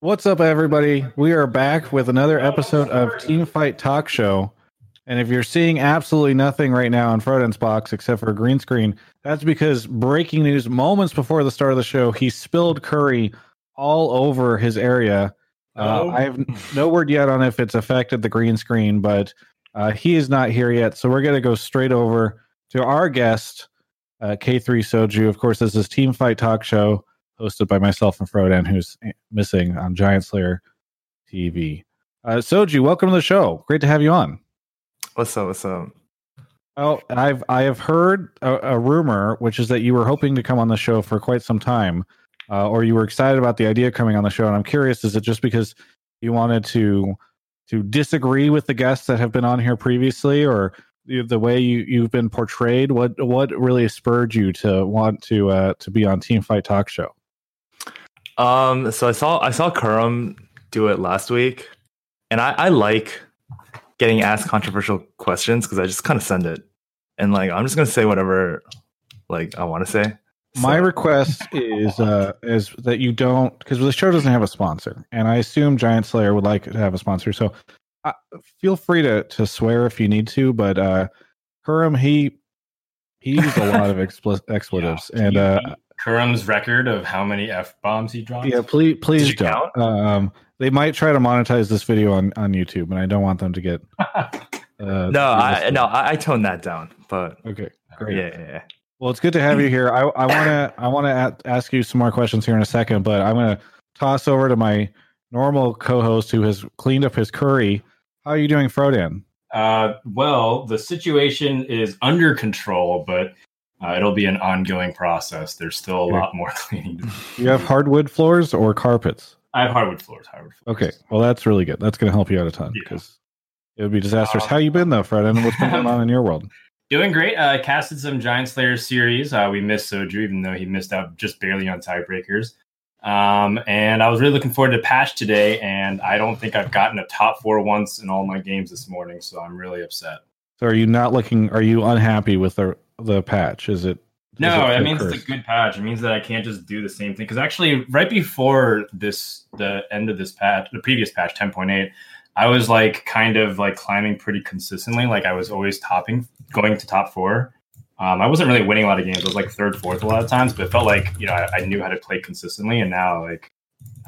What's up, everybody? We are back with another episode of Team Fight Talk Show. And if you're seeing absolutely nothing right now in Frodan's box except for a green screen, that's because breaking news moments before the start of the show, he spilled curry all over his area. Uh, Oh. I have no word yet on if it's affected the green screen, but uh, he is not here yet. So we're going to go straight over to our guest, uh, K3 Soju. Of course, this is Team Fight Talk Show hosted by myself and Frodan, who's missing on Giant Slayer TV. Uh, Soju, welcome to the show. Great to have you on. What's up? What's up? Oh, I've I have heard a, a rumor, which is that you were hoping to come on the show for quite some time, uh, or you were excited about the idea of coming on the show. And I'm curious, is it just because you wanted to to disagree with the guests that have been on here previously, or the, the way you you've been portrayed? What what really spurred you to want to uh, to be on Team Fight Talk Show? Um, so I saw I saw Kurum do it last week, and I, I like getting asked controversial questions because I just kind of send it, and like I'm just gonna say whatever like I want to say. My So- request is uh is that you don't because the show doesn't have a sponsor, and I assume Giant Slayer would like to have a sponsor. So uh, feel free to to swear if you need to, but uh Kurum he he used a lot of expl- expletives, and You uh beat Kurum's record of how many f bombs he dropped. yeah, please please you don't. Um, they might try to monetize this video on on YouTube, and I don't want them to get. Uh, no, I no I, I toned that down, but Okay, great. yeah, yeah, yeah. Well, it's good to have you here. I I want to I want to ask you some more questions here in a second, but I'm going to toss over to my normal co-host who has cleaned up his curry. How are you doing, Frodan? Uh, well, the situation is under control, but uh, it'll be an ongoing process. There's still a lot more cleaning. to do. Do you have hardwood floors or carpets? I have hardwood floors. Hardwood floors. Okay, well that's really good. That's going to help you out a ton Yeah. because it would be disastrous. Um, How you been though, Frodan? What's been going on in your world? Doing great. Uh, casted some Giant Slayer series. Uh, we missed Soju, even though he missed out just barely on tiebreakers. Um, and I was really looking forward to patch today, and I don't think I've gotten a top four once in all my games this morning, so I'm really upset. So, are you not looking? Are you unhappy with the the patch? Is it? No, is it I feel mean it's a good patch. It means that I can't just do the same thing. Because actually, right before this, the end of this patch, the previous patch, ten point eight, I was like kind of like climbing pretty consistently. Like I was always topping, going to top four. Um, I wasn't really winning a lot of games. I was like third, fourth a lot of times, but it felt like you know I, I knew how to play consistently. And now like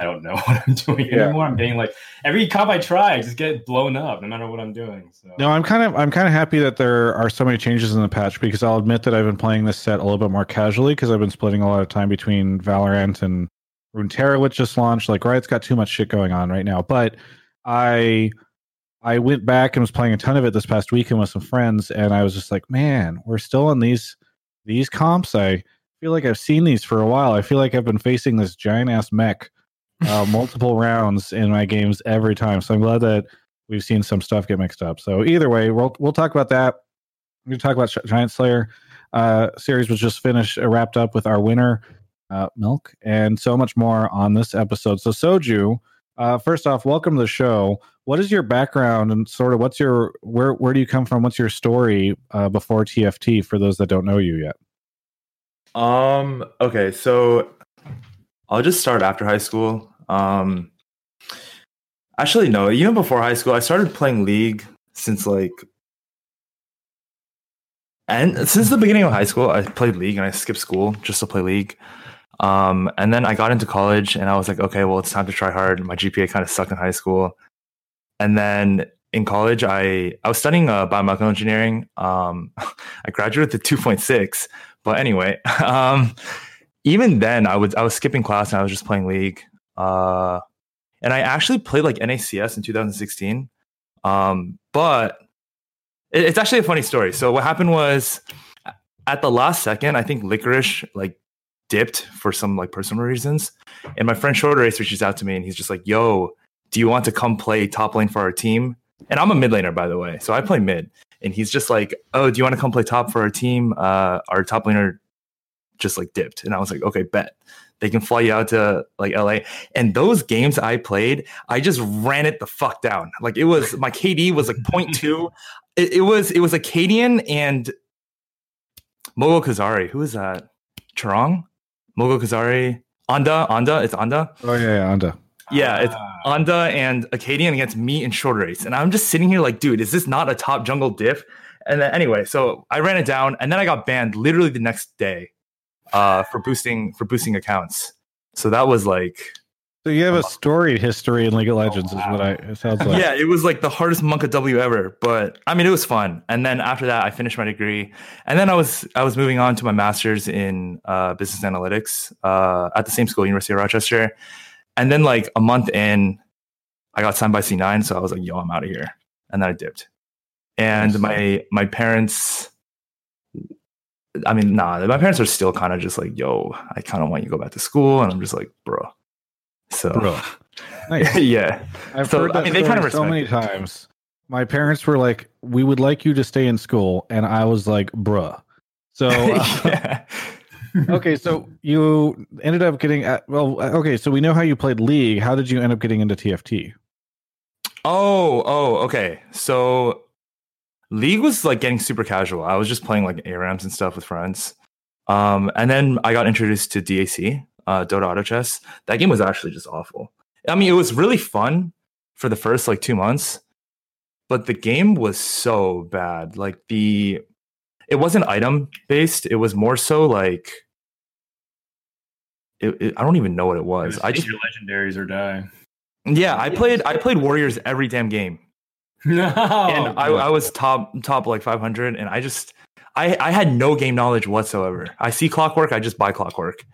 I don't know what I'm doing Yeah. anymore. I'm getting like every comp I try, I just get blown up, no matter what I'm doing. So No, I'm kind of I'm kind of happy that there are so many changes in the patch because I'll admit that I've been playing this set a little bit more casually because I've been splitting a lot of time between Valorant and Runeterra, which just launched. Like Riot's got too much shit going on right now, but I I went back and was playing a ton of it this past weekend with some friends, and I was just like, man, we're still on these these comps. I feel like I've seen these for a while. I feel like I've been facing this giant ass mech uh, multiple rounds in my games every time. So I'm glad that we've seen some stuff get mixed up. So either way, we'll we'll talk about that. We're talk about Giant Slayer. Uh, series was just finished, uh, wrapped up with our winner, uh, Milk, and so much more on this episode. So Soju, uh, first off, welcome to the show. What is your background and sort of what's your where where do you come from? What's your story uh, before TFT for those that don't know you yet? Um. Okay. So I'll just start after high school. Um. Actually, no. Even before high school, I started playing League since like, and since the beginning of high school, I played League and I skipped school just to play League. Um. And then I got into college and I was like, okay, well, it's time to try hard. My GPA kind of sucked in high school, and then in college, I I was studying uh, biomedical engineering. Um, I graduated with a two point six. But anyway, um, even then, I was I was skipping class and I was just playing League. Uh, and I actually played like NACS in 2016. Um, but it- it's actually a funny story. So what happened was at the last second, I think Licorice like dipped for some like personal reasons, and my friend Short Race reaches out to me and he's just like, "Yo, do you want to come play top lane for our team?" And I'm a mid laner, by the way, so I play mid and he's just like, "Oh, do you want to come play top for our team?" Uh, our top laner just like dipped, and I was like, "Okay, bet." They can fly you out to like LA. And those games I played, I just ran it the fuck down. Like it was my KD was like 0.2. It, it was it was Akaadian and Mogo Kazari. Who is that? Charong? Mogo Kazari? Anda? Anda? It's Anda? Oh yeah, yeah Anda. Yeah, it's Ah. Anda and Akaadian against me in short race. And I'm just sitting here like, dude, is this not a top jungle diff? And then anyway, so I ran it down and then I got banned literally the next day uh for boosting for boosting accounts. So that was like So you have a storied history in League of Legends, is what I it sounds like. yeah, it was like the hardest Monka W ever. But I mean it was fun. And then after that I finished my degree. And then I was I was moving on to my master's in uh business analytics uh at the same school, University of Rochester. And then like a month in, I got signed by C9, so I was like, yo, I'm out of here. And then I dipped. And my my parents I mean, nah, my parents are still kind of just like, yo, I kind of want you to go back to school. And I'm just like, bro. So Bro. Nice. yeah. I've So, heard I that mean, they kinda so many respect times. My parents were like, "We would like you to stay in school," and I was like, "Bruh." So uh, yeah. okay, so you ended up getting at, well. uh, Okay, so we know how you played League. How did you end up getting into TFT? Oh, oh, okay. So League was like getting super casual. I was just playing like ARAMs and stuff with friends. Um, and then I got introduced to DAC, uh, Dota Auto Chess. That game was actually just awful. I mean, it was really fun for the first like two months, but the game was so bad. Like the, it wasn't item based. It was more so like, it, it- I don't even know what it was. I just, your legendaries or die. yeah, I played, I played Warriors every damn game. No, and I, I was top top like 500 and i just i i had no game knowledge whatsoever. I see clockwork i just buy clockwork.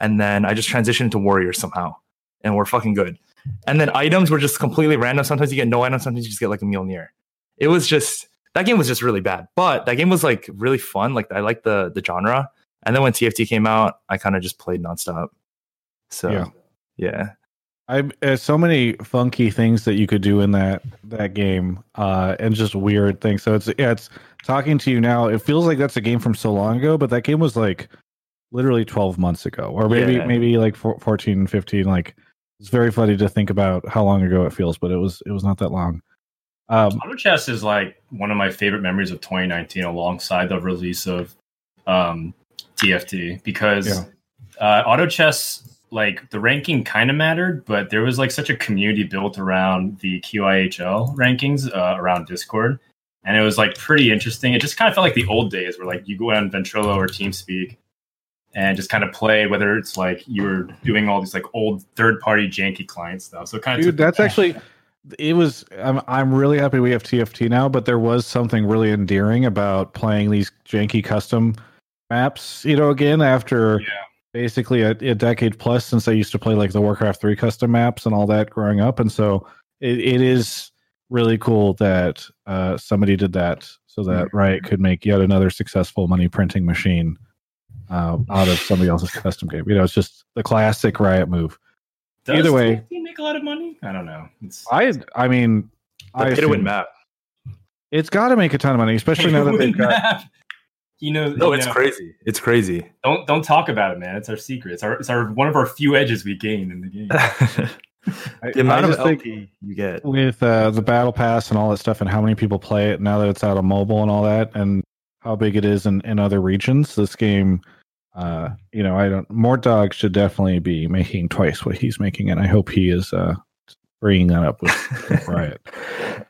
And then i just transitioned to warriors somehow and we're fucking good. And then items were just completely random. Sometimes you get no items sometimes you just get like a Mjolnir. it was just that game was just really bad but that game was like really fun. Like i liked the the genre. And then when tft came out i kind of just played nonstop. So Yeah. yeah I there's so many funky things that you could do in that that game, uh, and just weird things. So it's yeah, it's talking to you now. It feels like that's a game from so long ago, but that game was like literally 12 months ago, or maybe Yeah. maybe like four- 14, 15. Like it's very funny to think about how long ago it feels, but it was it was not that long. Um, Auto Chess is like one of my favorite memories of 2019, alongside the release of um, TFT, because Yeah. uh, Auto Chess, like the ranking kind of mattered, but there was like such a community built around the QIHL rankings uh, around Discord, and it was like pretty interesting. It just kind of felt like the old days, where like you go on Ventrilo or TeamSpeak. And just kind of play, whether it's like you were doing all these like old third-party janky client stuff. So kind of dude, that's actually it was. I'm I'm really happy we have TFT now, but there was something really endearing about playing these janky custom maps. You know, again after Yeah. Basically a, a decade plus since I used to play like the Warcraft three custom maps and all that growing up, and so it, it is really cool that uh, somebody did that so that Riot could make yet another successful money printing machine uh, out of somebody else's custom game. You know, it's just the classic Riot move. Does Either way- TFT make a lot of money. I don't know. It's I I mean, the I pay to win map It's got to make a ton of money, especially now that they've got. You know, no you it's know, crazy it's crazy Don't don't talk about it, man. It's our secret. It's our it's our one of our few edges we gain in the game. I- the amount I of just LP you get. with uh, the battle pass and all that stuff, and how many people play it now that it's out of mobile and all that, and how big it is in, in other regions. This game, uh, you know, I don't. Mortdog should definitely be making twice what he's making, and I hope he is uh, bringing that up with, with Riot.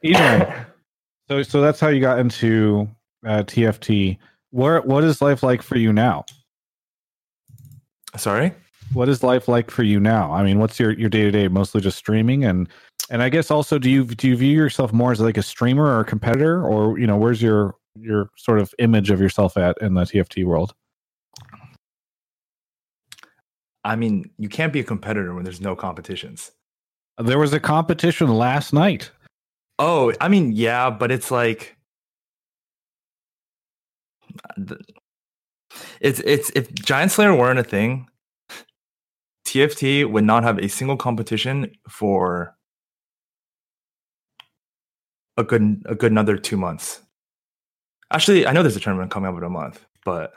Anyway, so so that's how you got into uh, TFT. Where what is life like for you now? Sorry. what is life like for you now? I mean, what's your your day to day? Mostly just streaming, and and I guess also, do you do you view yourself more as like a streamer or a competitor, or you know, where's your your sort of image of yourself at in the TFT world? I mean, you can't be a competitor when there's no competitions. There was a competition last night. Oh, I mean, yeah, but it's like it's it's if Giant Slayer weren't a thing, TFT would not have a single competition for a good a good another two months. Actually, I know there's a tournament coming up in a month, but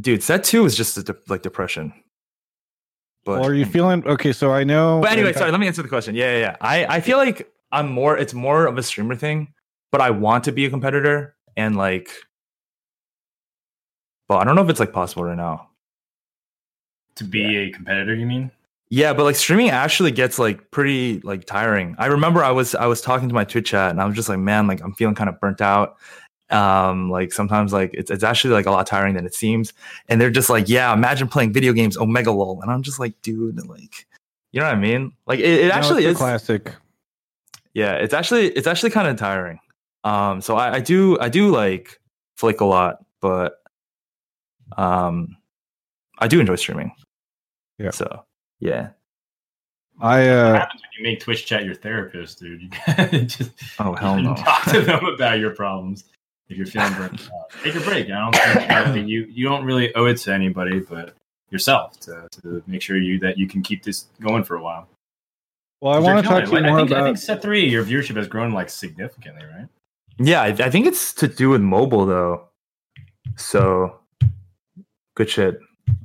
dude, set two is just a de- like depression. But Well, are you feeling okay? So I know. but anyway, sorry. Let me answer the question. Yeah, yeah, yeah. I I feel like I'm more. It's more of a streamer thing, but I want to be a competitor and like. But I don't know if it's like possible right now. to be a competitor, you mean? Yeah, but like streaming actually gets like pretty like tiring. I remember I was I was talking to my Twitch chat and I was just like, man, like I'm feeling kind of burnt out. Um, like sometimes like it's it's actually like a lot tiring than it seems. And they're just like, yeah, imagine playing video games, Omega lol. And I'm just like, dude, like, you know what I mean? Like it, it No, actually it's a is classic. yeah it's actually it's actually kind of tiring um so I, I do i do like flake a lot but um i do enjoy streaming Yeah. so yeah I What uh happens when you make Twitch chat your therapist, dude? You gotta just oh hell no talk to them about your problems if you're feeling burnt out. Take a break. I don't think you you don't really owe it to anybody but yourself to, to make sure you that you can keep this going for a while. well, I want to killing talk it. to you I more think, I think set three, your viewership has grown like significantly, right? yeah I, I think it's to do with mobile though so good shit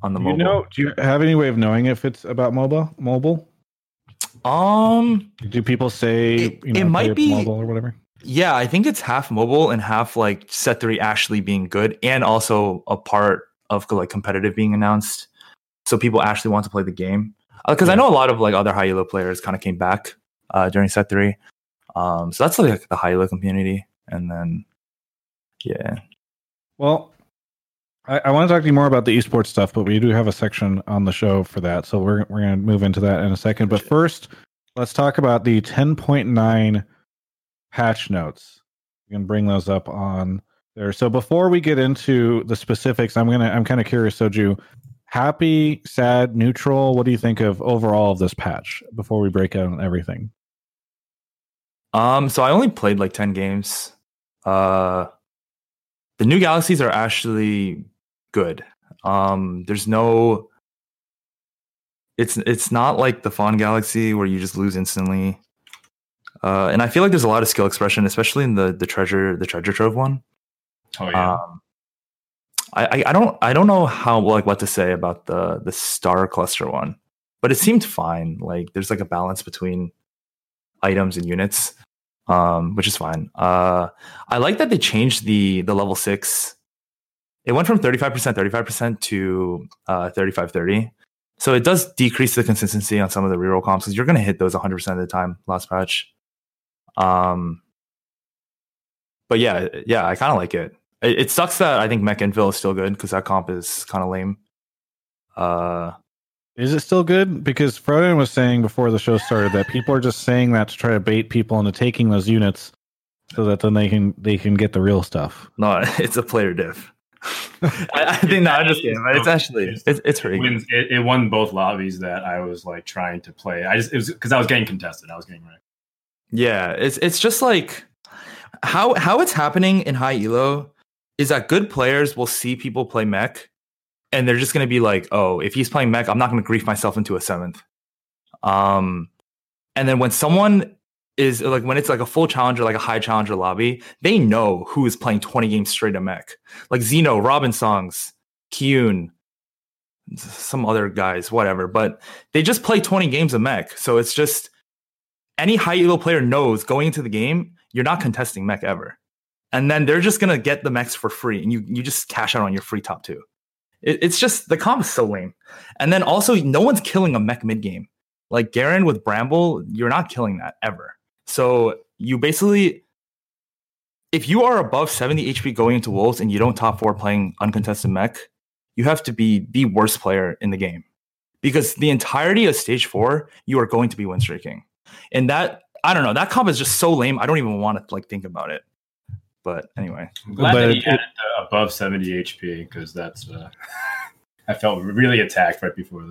on the you mobile know, do you have any way of knowing if it's about mobile mobile? um Do people say It- you know, it might be- mobile or whatever? yeah i think it's half mobile and half like set three actually being good and also a part of like competitive being announced so people actually want to play the game because i Yeah. know a lot of like other high elo players kind of came back uh during set three um so that's like the high elo community and then yeah Well, I, I want to talk to you more about the esports stuff, but we do have a section on the show for that, so we're we're gonna move into that in a second. But first, let's talk about the 10.9 patch notes. You can bring those up on there. So before we get into the specifics, I'm gonna I'm kind of curious, Soju. Happy, sad, neutral. What do you think of overall of this patch before we break down everything? um so i only played like 10 games uh the new galaxies are actually good. Um there's no it's it's not like the fawn galaxy where you just lose instantly. Uh and i feel like there's a lot of skill expression especially in the the treasure the treasure trove one. Oh yeah. um I, I don't i don't know how like what to say about the the star cluster one but it seemed fine. Like there's like a balance between items and units um which is fine. Uh i like that they changed the the level six it went from 35% 35% to uh 35 30 so it does decrease the consistency on some of the reroll comps because you're going to hit those 100% of the time last patch um but yeah yeah i kind of like it. it it sucks that i think mech infill is still good because that comp is kind of lame uh Is it still good? Because Frodan was saying before the show started that people are just saying that to try to bait people into taking those units, so that then they can they can get the real stuff. no it's a player diff I, I think no, I'm just kidding, but it's actually it's it's It, pretty wins, it, it won both lobbies that I was like trying to play. I just it was because I was getting contested. I was getting wrecked. Yeah, it's it's just like how how it's happening in high elo is that good players will see people play mech and they're just going to be like, "Oh, if he's playing mech, I'm not going to grief myself into a seventh. Um and then when someone is like when it's like a full challenger, like a high challenger lobby, they know who is playing 20 games straight of mech. Like Zeno, Robinsongz, Kyun, some other guys, whatever. But they just play 20 games of mech. So it's just any high elo player knows going into the game, you're not contesting mech ever. And then they're just gonna get the mechs for free, and you you just cash out on your free top two. It, it's just the comp is so lame. And then also, no one's killing a mech mid game. Like Garen with Bramble, you're not killing that ever. So you basically, if you are above 70 HP going into Wolves and you don't top four playing uncontested mech, you have to be the worst player in the game. Because the entirety of stage four, you are going to be win streaking. And that, I don't know, that comp is just so lame. I don't even want to like think about it. But anyway. I'm glad But that he it- added the above 70 HP because that's uh, I felt really attacked right before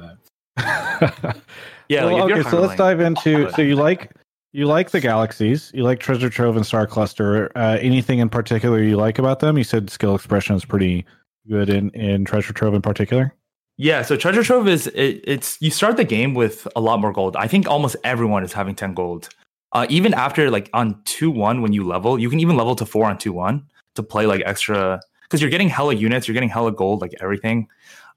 that. Yeah, Well, like okay, so let's dive into. So you like you like the galaxies, you like Treasure Trove and Star Cluster. Uh, anything in particular you like about them? You said skill expression is pretty good in in Treasure Trove in particular. Yeah, so treasure trove is it, it's you start the game with a lot more gold. I think almost everyone is having 10 gold. Uh, even after like on 2-1 when you level, you can even level to 4 on 2-1 to play like extra cuz you're getting hella units, you're getting hella gold like everything.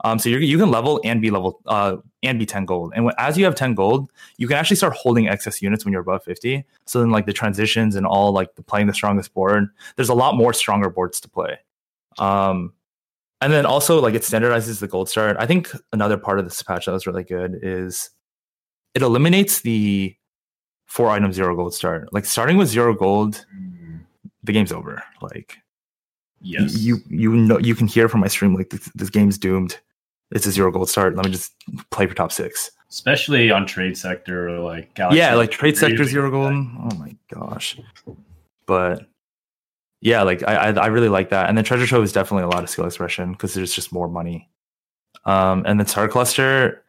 Um so you you can level and be level uh and be 10 gold. And when, as you have 10 gold, you can actually start holding excess units when you're above 50. So then like the transitions and all like the playing the strongest board, there's a lot more stronger boards to play. Um and then also like it standardizes the gold start. I think another part of this patch that was really good is it eliminates the four item zero gold start. Like starting with zero gold, the game's over. Like Yes. you you know you can hear from my stream like this, this game's doomed. It's a zero gold start. Let me just play for top six. especially on trade sector or like Galaxy. yeah, like trade sector really zero gold. Oh my gosh. But yeah, like I, I I really like that. And the treasure trove is definitely a lot of skill expression because there's just more money. Um, and the star cluster.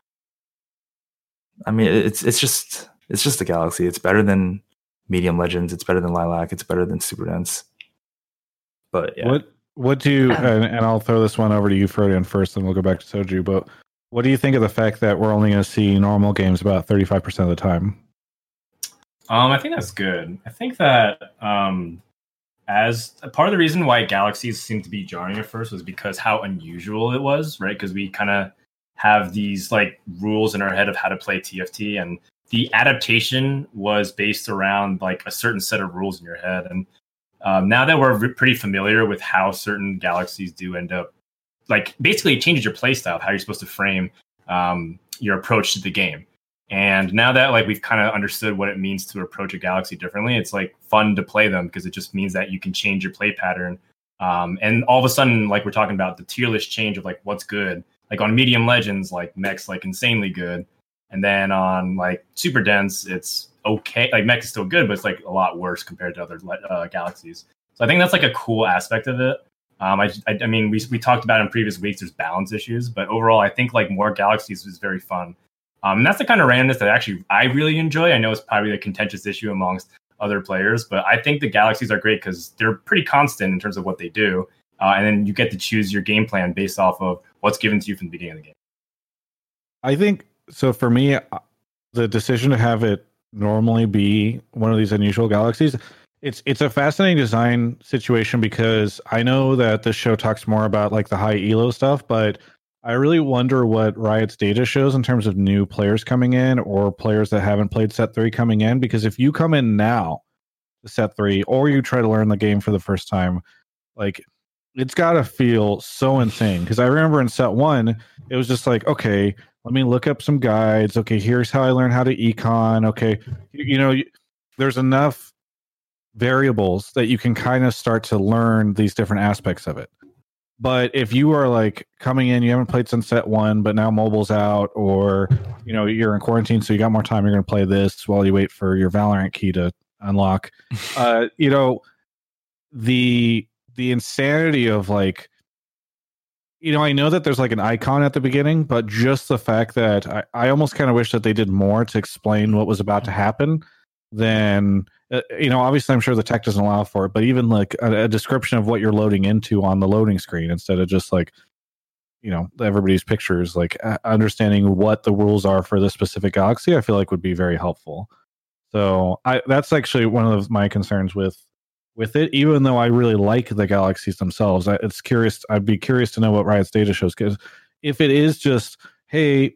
I mean, it's it's just it's just a galaxy. It's better than medium legends. It's better than lilac. It's better than super dense. But yeah, What what do you and, and I'll throw this one over to you, Frodan, first, and we'll go back to Soju. But what do you think of the fact that we're only going to see normal games about thirty five percent of the time? Um, I think that's good. I think that um, as part of the reason why Galaxies seemed to be jarring at first was because how unusual it was, right? Because we kind of have these like rules in our head of how to play TFT, and the adaptation was based around like a certain set of rules in your head. And um, now that we're re- pretty familiar with how certain galaxies do end up, like basically it changes your playstyle, how you're supposed to frame um, your approach to the game. And now that like we've kind of understood what it means to approach a galaxy differently, it's like fun to play them because it just means that you can change your play pattern. Um, and all of a sudden, like we're talking about the tier list change of like what's good. Like on medium legends, like mech's like insanely good, and then on like super dense, it's okay. Like mech is still good, but it's like a lot worse compared to other uh, galaxies. So I think that's like a cool aspect of it. Um, I, I, I mean, we, we talked about in previous weeks. There's balance issues, but overall, I think like more galaxies is very fun. Um, and that's the kind of randomness that actually I really enjoy. I know it's probably a contentious issue amongst other players, but I think the galaxies are great because they're pretty constant in terms of what they do, uh, and then you get to choose your game plan based off of what's given to you from the beginning of the game. I think so. For me, uh, the decision to have it normally be one of these unusual galaxies, it's it's a fascinating design situation because I know that this show talks more about like the high elo stuff, but I really wonder what Riot's data shows in terms of new players coming in or players that haven't played set three coming in. Because if you come in now to set three, or you try to learn the game for the first time, like it's got to feel so insane. Because I remember in set one, it was just like, okay, let me look up some guides. Okay, here's how I learn how to econ. Okay, you, you know, you, there's enough variables that you can kind of start to learn these different aspects of it. But if you are like coming in, you haven't played Sunset One, but now mobile's out, or you know you're in quarantine, so you got more time. You're going to play this while you wait for your Valorant key to unlock. uh, you know, the the insanity of like, you know, I know that there's like an icon at the beginning, but just the fact that I, I almost kind of wish that they did more to explain what was about to happen than uh, you know obviously i'm sure the tech doesn't allow for it but even like a, a, description of what you're loading into on the loading screen instead of just like you know everybody's pictures like uh, understanding what the rules are for this specific galaxy i feel like would be very helpful. So i that's actually one of my concerns with with it even though i really like the galaxies themselves. I, it's curious i'd be curious to know what riot's data shows because if it is just hey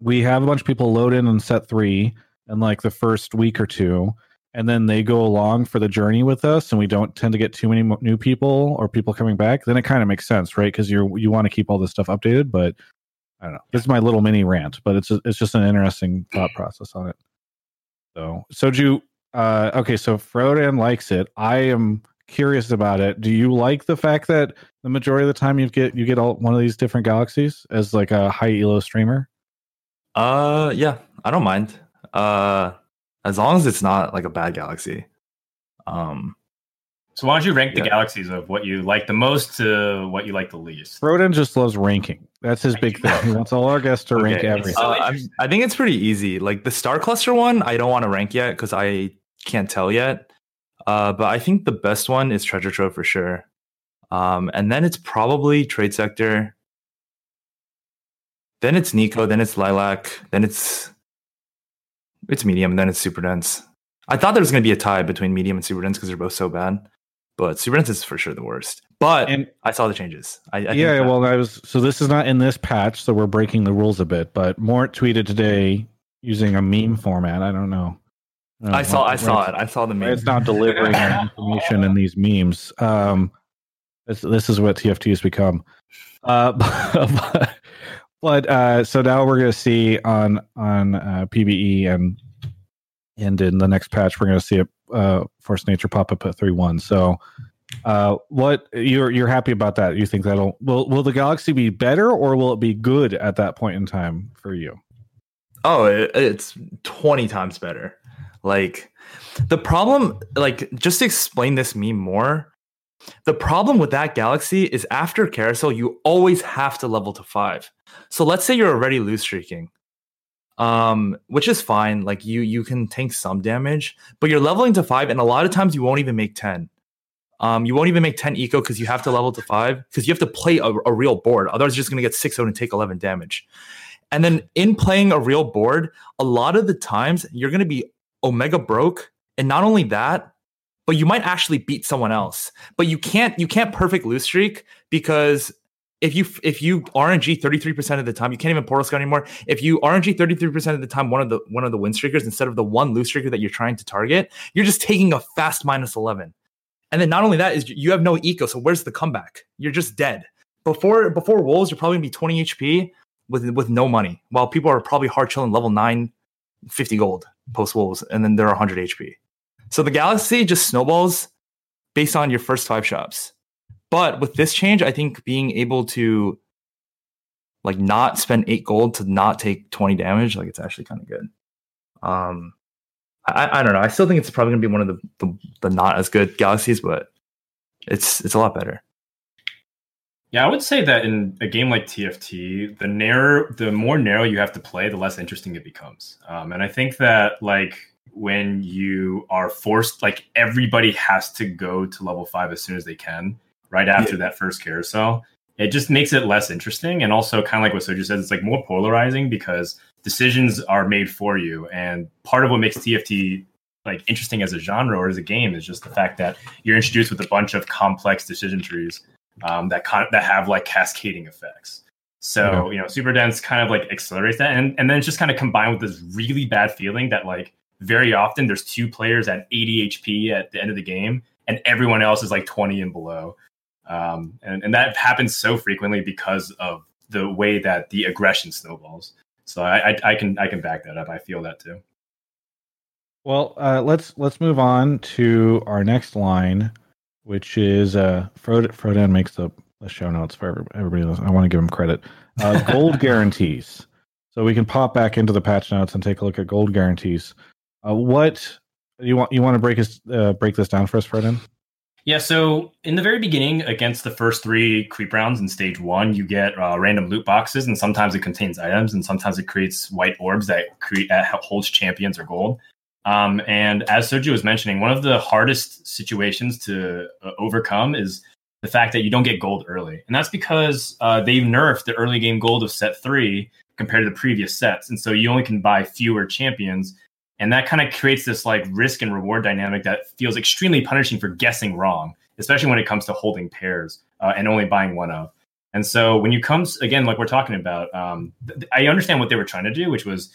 we have a bunch of people load in on set three in like the first week or two and then they go along for the journey with us and we don't tend to get too many new people or people coming back then it kind of makes sense right? Because you're you want to keep all this stuff updated but i don't know. This is my little mini rant but it's it's just an interesting thought process on it. So soju uh okay so frodan likes it. I am curious about it. Do you like the fact that the majority of the time you get you get all one of these different galaxies as like a high elo streamer? Uh yeah i don't mind. Uh as long as it's not like a bad galaxy. Um so why don't you rank the galaxies of what you like the most to what you like the least? Frodan just loves ranking. That's his big thing. He wants all our guests to okay. rank everything. Uh, i think it's pretty easy. Like the star cluster one i don't want to rank yet because i can't tell yet uh but i think the best one is treasure trove for sure um and then it's probably trade sector then it's Neeko then it's lilac then it's it's medium, then it's super dense. I thought there was going to be a tie between medium and super dense because they're both so bad, but super dense is for sure the worst. But and, I saw the changes. I, I yeah, well, I was so this is not in this patch, so we're breaking the rules a bit. But Mort tweeted today using a meme format. I don't know. I, I saw. I saw it. I saw the meme. It's not delivering information in these memes. Um, this, this is what TFT has become. Uh, but, but uh, so now we're going to see on on uh, PBE and and in the next patch we're going to see it uh, Force Nature pop up at three one. So, uh, what you're you're happy about that? You think that'll will will the Galaxy be better or will it be good at that point in time for you? Oh, it, it's twenty times better. Like the problem, like just to explain this meme more, the problem with that galaxy is after carousel, you always have to level to five. So let's say you're already loose streaking, um, which is fine. Like you you can take some damage, but you're leveling to five, and a lot of times you won't even make ten. Um, you won't even make 10 eco because you have to level to five because you have to play a, a real board. Otherwise, you're just going to get 6 0 and take 11 damage. And then in playing a real board, a lot of the times you're going to be omega broke. And not only that, but you might actually beat someone else. But you can't you can't perfect loose streak because if you if you RNG 33% of the time, you can't even portal scout anymore. If you RNG 33% of the time one of the one of the win streakers instead of the one loose streaker that you're trying to target, you're just taking a fast minus 11. And then not only that is you have no eco, so where's the comeback? You're just dead. Before before wolves, you're probably gonna be 20 HP with with no money, while people are probably hard chilling level 9, 50 gold post wolves, and then they're 100 HP. So the galaxy just snowballs based on your first five shops. But with this change, I think being able to like not spend eight gold to not take 20 damage, like it's actually kind of good. Um I, I don't know. I still think it's probably gonna be one of the, the, the not as good galaxies, but it's it's a lot better. Yeah, I would say that in a game like TFT, the narrow, the more narrow you have to play, the less interesting it becomes. Um, and I think that like when you are forced, like everybody has to go to level five as soon as they can, right after yeah. that first carousel. It just makes it less interesting, and also kind of like what Soju says, it's like more polarizing because decisions are made for you. And part of what makes TFT like interesting as a genre or as a game is just the fact that you're introduced with a bunch of complex decision trees um, that con- that have like cascading effects. So you know, super dense kind of like accelerates that, and and then it's just kind of combined with this really bad feeling that like very often there's two players at 80 HP at the end of the game, and everyone else is like 20 and below. Um, and, and that happens so frequently because of the way that the aggression snowballs. So I, I, I can I can back that up. I feel that too. Well, uh, let's let's move on to our next line, which is uh, Frodan, Frodan makes the, the show notes for everybody. else. I want to give him credit. Uh, gold guarantees. So we can pop back into the patch notes and take a look at gold guarantees. Uh, what you want? You want to break us uh, break this down for us, Frodan? Yeah, so in the very beginning, against the first three creep rounds in stage one, you get uh, random loot boxes, and sometimes it contains items, and sometimes it creates white orbs that create that holds champions or gold. Um, and as Soju was mentioning, one of the hardest situations to uh, overcome is the fact that you don't get gold early, and that's because uh, they've nerfed the early game gold of set three compared to the previous sets, and so you only can buy fewer champions. And that kind of creates this like risk and reward dynamic that feels extremely punishing for guessing wrong especially when it comes to holding pairs uh, and only buying one of. And so when you comes again like we're talking about um, th- i understand what they were trying to do which was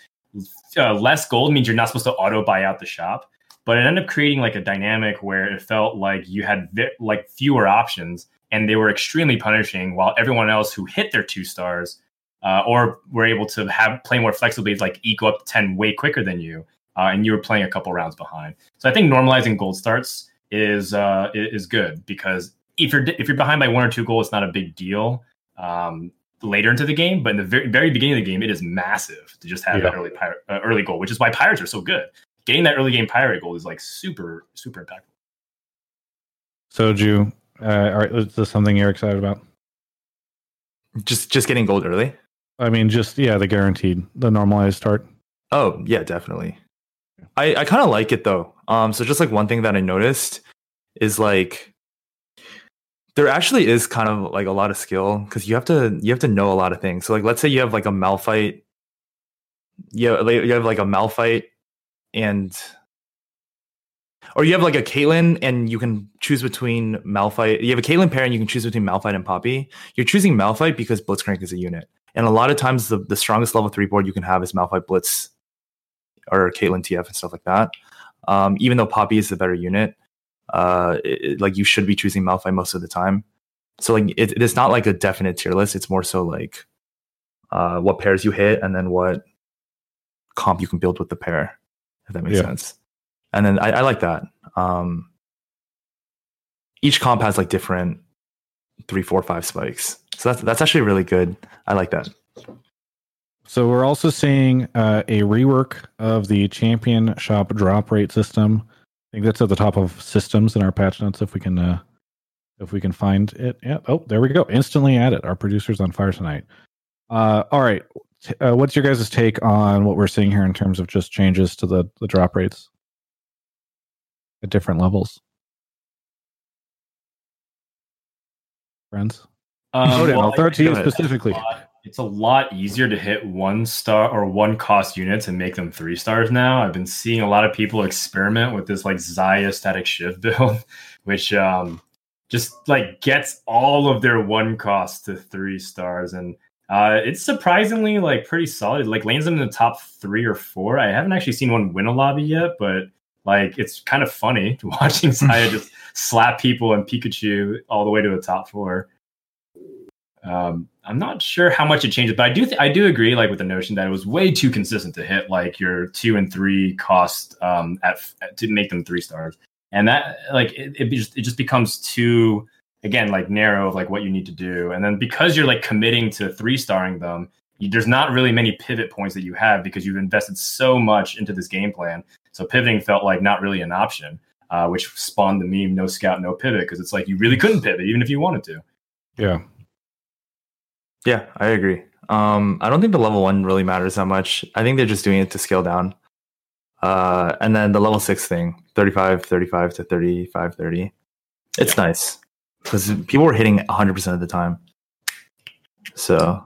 uh, less gold means you're not supposed to auto buy out the shop but it ended up creating like a dynamic where it felt like you had vi- like fewer options and they were extremely punishing while everyone else who hit their two stars uh, or were able to have play more flexibly like eco up 10 way quicker than you uh, and you were playing a couple rounds behind. So I think normalizing gold starts is uh, is good because if you're if you're behind by one or two goals, it's not a big deal um, later into the game. But in the very, very beginning of the game, it is massive to just have yeah. that early pirate, uh, early goal, which is why pirates are so good. Getting that early game pirate goal is like super super impactful. So, Soju, uh, is this something you're excited about? Just just getting gold early. I mean, just yeah, the guaranteed, the normalized start. Oh yeah, definitely. I, I kind of like it though. Um, so just like one thing that I noticed is like there actually is kind of like a lot of skill because you have to you have to know a lot of things. So like let's say you have like a Malphite, yeah, you, you have like a Malphite and or you have like a Caitlyn and you can choose between Malphite. You have a Caitlyn pair and you can choose between Malphite and Poppy. You're choosing Malphite because Blitzcrank is a unit. And a lot of times the, the strongest level three board you can have is Malphite Blitz or Caitlyn TF and stuff like that. Um, even though Poppy is the better unit, uh, it, like you should be choosing Malphite most of the time. So like it, it's not like a definite tier list. It's more so like uh, what pairs you hit, and then what comp you can build with the pair, if that makes Yeah. sense. And then I, I like that. Um, each comp has like different three, four, five spikes. So that's that's actually really good. I like that. So we're also seeing uh, a rework of the champion shop drop rate system. I think that's at the top of systems in our patch notes. If we can, uh, if we can find it. Yeah. Oh, there we go. Instantly added. Our producers on fire tonight. Uh, all right. T- Uh, what's your guys' take on what we're seeing here in terms of just changes to the the drop rates at different levels? Friends. Um, Odin, well, I'll throw it to you specifically. It's a lot easier to hit one star or one cost units and make them three stars now. I've been seeing a lot of people experiment with this like Xayah Statikk Shiv build, which um just like gets all of their one cost to three stars. And uh it's surprisingly like pretty solid. Like lands them in the top three or four. I haven't actually seen one win a lobby yet, but like it's kind of funny watching Xayah just slap people and Pikachu all the way to the top four. Um, I'm not sure how much it changes, but I do th- I do agree like with the notion that it was way too consistent to hit like your two and three cost um at, at- to make them three stars, and that like it, it just it just becomes too again like narrow of like what you need to do, and then because you're like committing to three starring them, you, there's not really many pivot points that you have because you've invested so much into this game plan. So pivoting felt like not really an option, uh, which spawned the meme "No scout, no pivot" because it's like you really couldn't pivot even if you wanted to. Yeah. Yeah, I agree. Um, I don't think the level one really matters that much. I think they're just doing it to scale down. Uh, and then the level six thing 35, 35 to 35, 30. It's nice because people were hitting 100% of the time. So,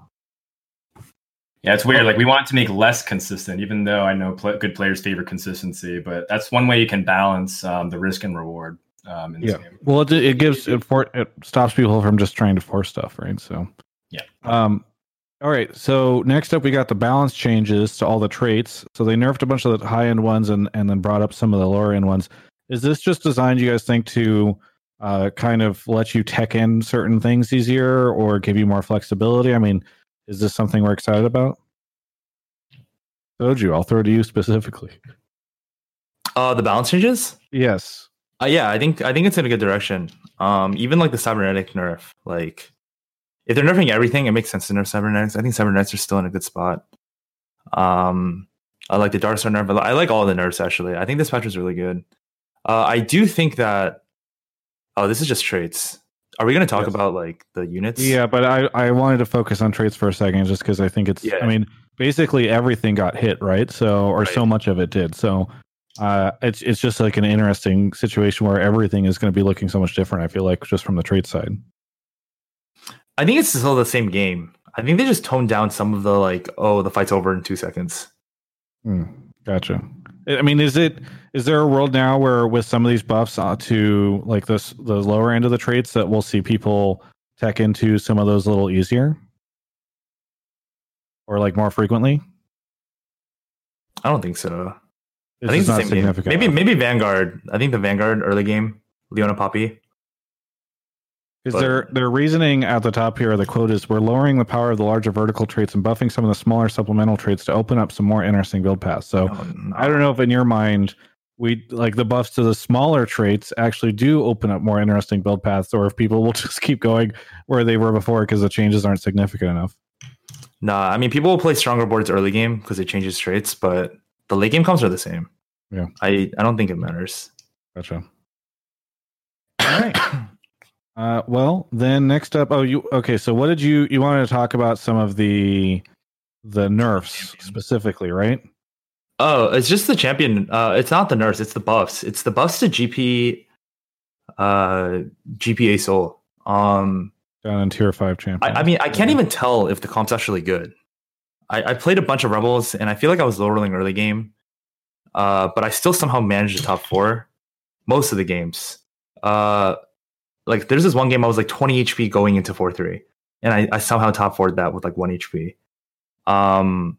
Yeah, it's weird. Like we want to make less consistent, even though I know pl- good players favor consistency. But that's one way you can balance um, the risk and reward um, in this Yeah. game. Well, it, it gives it, for, it stops people from just trying to force stuff, right? So, Yeah. Um, all right. So next up, we got the balance changes to all the traits. So they nerfed a bunch of the high end ones and and then brought up some of the lower end ones. Is this just designed, you guys think, to uh, kind of let you tech in certain things easier or give you more flexibility? I mean, is this something we're excited about? Soju, I'll throw it to you specifically. uh, the balance changes. Yes. Uh, yeah, I think I think it's in a good direction. Um, even like the cybernetic nerf, like if they're nerfing everything, it makes sense to nerf cybernetics. I think cybernetics are still in a good spot. Um, I like the dark star nerf. I I like all the nerfs actually. I think this patch is really good. Uh, I do think that. Oh, this is just traits. Are we going to talk Yes. about like the units? Yeah, but I, I wanted to focus on traits for a second just because I think it's Yeah. I mean, basically everything got hit, right? So or so much of it did. So uh it's it's just like an interesting situation where everything is going to be looking so much different, I feel like, just from the trait side. I think it's still the same game. I think they just toned down some of the like, oh, the fight's over in two seconds. Hmm, gotcha. I I mean, is it is there a world now where with some of these buffs uh, to like this the lower end of the traits that we'll see people tech into some of those a little easier? Or like more frequently? I don't think so. It's I think it's the not same game. significant Maybe enough. maybe Vanguard. I think the Vanguard early game, Leona Poppy. Because But- their their reasoning at the top here, the quote is, "We're lowering the power of the larger vertical traits and buffing some of the smaller supplemental traits to open up some more interesting build paths." So Oh, no. I don't know if in your mind, we like the buffs to the smaller traits actually do open up more interesting build paths, or if people will just keep going where they were before because the changes aren't significant enough. Nah, I mean people will play stronger boards early game because it changes traits, but the late game comps are the same. Yeah. I I don't think it matters. Gotcha. All right. Uh, well, then next up, oh, you okay? So, what did you you wanted to talk about some of the the nerfs specifically, right? Oh, it's just the champion. Uh, it's not the nerfs. It's the buffs. It's the buffs to GP, uh, GP ASol. Um, Down in tier five champion. I, I mean, I can't even tell if the comp's actually good. I, I played a bunch of rebels, and I feel like I was low rolling early game, uh, but I still somehow managed the top four most of the games. Uh, like there's this one game I was like 20 HP going into four three, and I, I somehow top four that with like one HP. Um,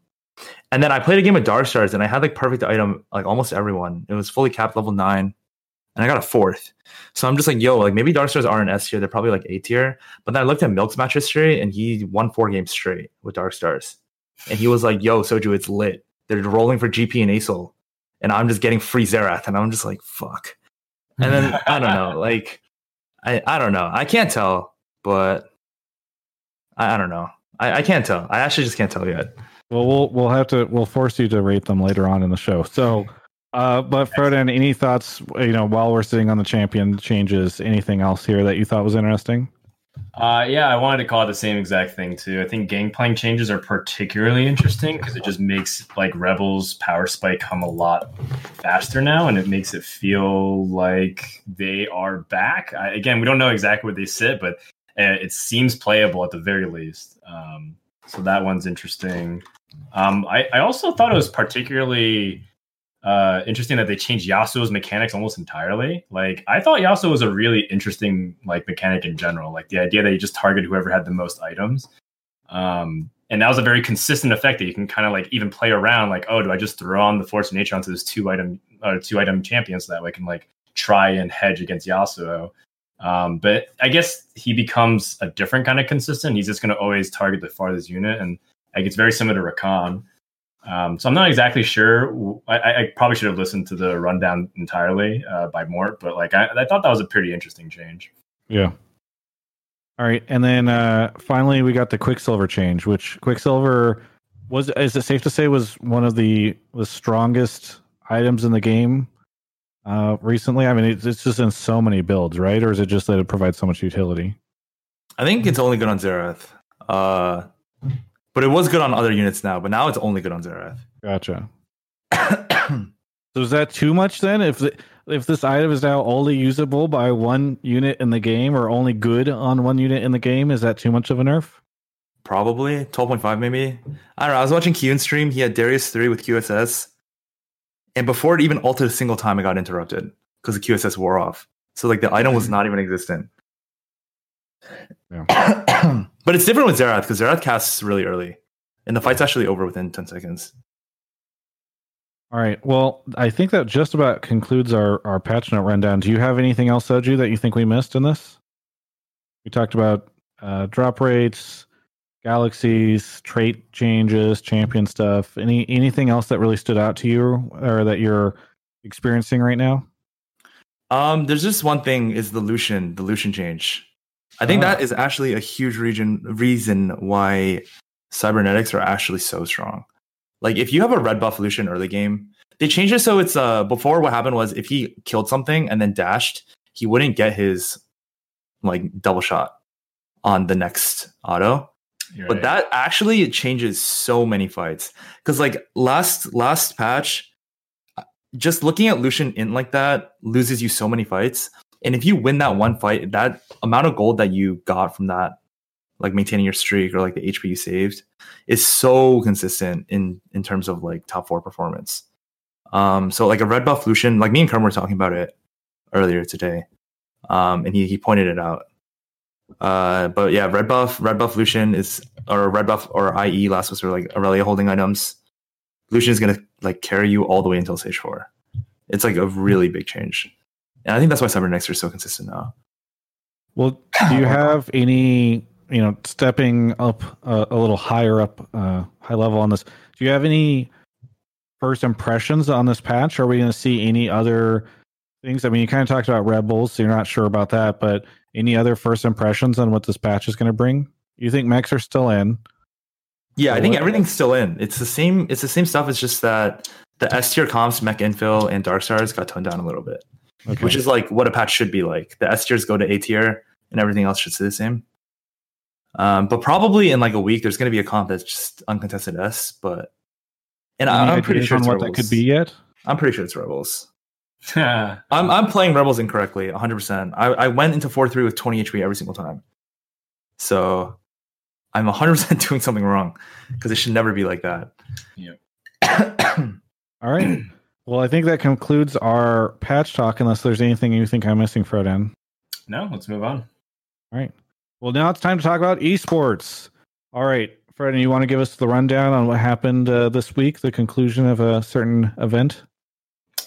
and then I played a game of Dark Stars, and I had like perfect item like almost everyone. It was fully capped level nine. and I got a fourth. So I'm just like, yo, like maybe Dark Stars aren't S tier. They're probably like A tier. But then I looked at Milk's match history, and he won four games straight with Dark Stars, and he was like, yo, Soju, it's lit. They're rolling for GP and ASOL, and I'm just getting free Xerath. and I'm just like, fuck. And then I don't know, like, I I don't know. I can't tell, but I, I don't know. I, I can't tell. I actually just can't tell yet. Well, we'll we'll have to we'll force you to rate them later on in the show. So, uh, but Frodan, any thoughts? You know, while we're sitting on the champion changes, anything else here that you thought was interesting? Uh, yeah, I wanted to call it the same exact thing too. I think gangplank changes are particularly interesting because it just makes like Rebels power spike come a lot faster now, and it makes it feel like they are back. I, again, we don't know exactly where they sit, but uh, it seems playable at the very least. Um, so that one's interesting. Um, I, I also thought it was particularly uh, interesting that they changed Yasuo's mechanics almost entirely. Like I thought Yasuo was a really interesting like mechanic in general. Like the idea that you just target whoever had the most items. Um, and that was a very consistent effect that you can kind of like even play around. Like, oh, do I just throw on the Force of Nature onto this two item or uh, two item champion so that way I can like try and hedge against Yasuo. Um, but I guess he becomes a different kind of consistent. He's just going to always target the farthest unit, and like it's very similar to Rakan. Um, so I'm not exactly sure. I, I, probably should have listened to the rundown entirely uh, by Mort, but like I, I, thought that was a pretty interesting change. Yeah. All right, and then uh, finally we got the Quicksilver change, which Quicksilver was. Is it safe to say was one of the the strongest items in the game uh, recently? I mean, it's, it's just in so many builds, right? Or is it just that it provides so much utility? I think it's only good on Xerath. Uh, but it was good on other units now, but now it's only good on Xerath. Gotcha. so is that too much then? If the, if this item is now only usable by one unit in the game, or only good on one unit in the game, is that too much of a nerf? Probably twelve point five, maybe. I don't know. I was watching Kiyoon stream. He had Darius three with QSS, and before it even altered a single time, it got interrupted because the QSS wore off. So like the item was not even existent. Yeah. but it's different with Xerath because Xerath casts really early, and the fight's actually over within ten seconds. All right. Well, I think that just about concludes our our patch note rundown. Do you have anything else, Soju, that you think we missed in this? We talked about uh, drop rates, galaxies, trait changes, champion stuff. Any anything else that really stood out to you or that you're experiencing right now? Um, there's just one thing is the Lucian, the Lucian change. I think oh. that is actually a huge region reason why cybernetics are actually so strong. Like if you have a red buff Lucian early game, they changed it so it's uh before what happened was if he killed something and then dashed, he wouldn't get his like double shot on the next auto. You're but right. that actually it changes so many fights because like last last patch, just looking at Lucian in like that loses you so many fights. And if you win that one fight, that amount of gold that you got from that, like maintaining your streak or like the HP you saved, is so consistent in in terms of like top four performance. Um, so like a red buff Lucian, like me and Kurum were talking about it earlier today, um, and he he pointed it out. Uh, but yeah, red buff, red buff Lucian is or red buff or IE last was like Aurelia holding items. Lucian is gonna like carry you all the way until stage four. It's like a really big change. And I think that's why Cybernetics are so consistent now. Well, do you have any, you know, stepping up uh, a little higher up, uh, high level on this? Do you have any first impressions on this patch? Are we going to see any other things? I mean, you kind of talked about Rebels, so you're not sure about that, but any other first impressions on what this patch is going to bring? You think mechs are still in? Yeah, I think everything's still in. It's the same. It's the same stuff. It's just that the S tier comps, mech infill, and dark stars got toned down a little bit okay. which is like what a patch should be like. The S tiers go to A tier, and everything else should stay the same. Um, but probably in like a week, there's going to be a comp that's just uncontested S. But and Any I'm pretty sure on what Rebels. that could be yet. I'm pretty sure it's Rebels. I'm I'm playing Rebels incorrectly 100. percent I I went into four three with 20 HP every single time, so I'm 100 percent doing something wrong because it should never be like that. Yeah. All right. Well, I think that concludes our patch talk, unless there's anything you think I'm missing, Frodan. No, let's move on. All right. Well, now it's time to talk about esports. All right, Frodan, you want to give us the rundown on what happened uh, this week, the conclusion of a certain event?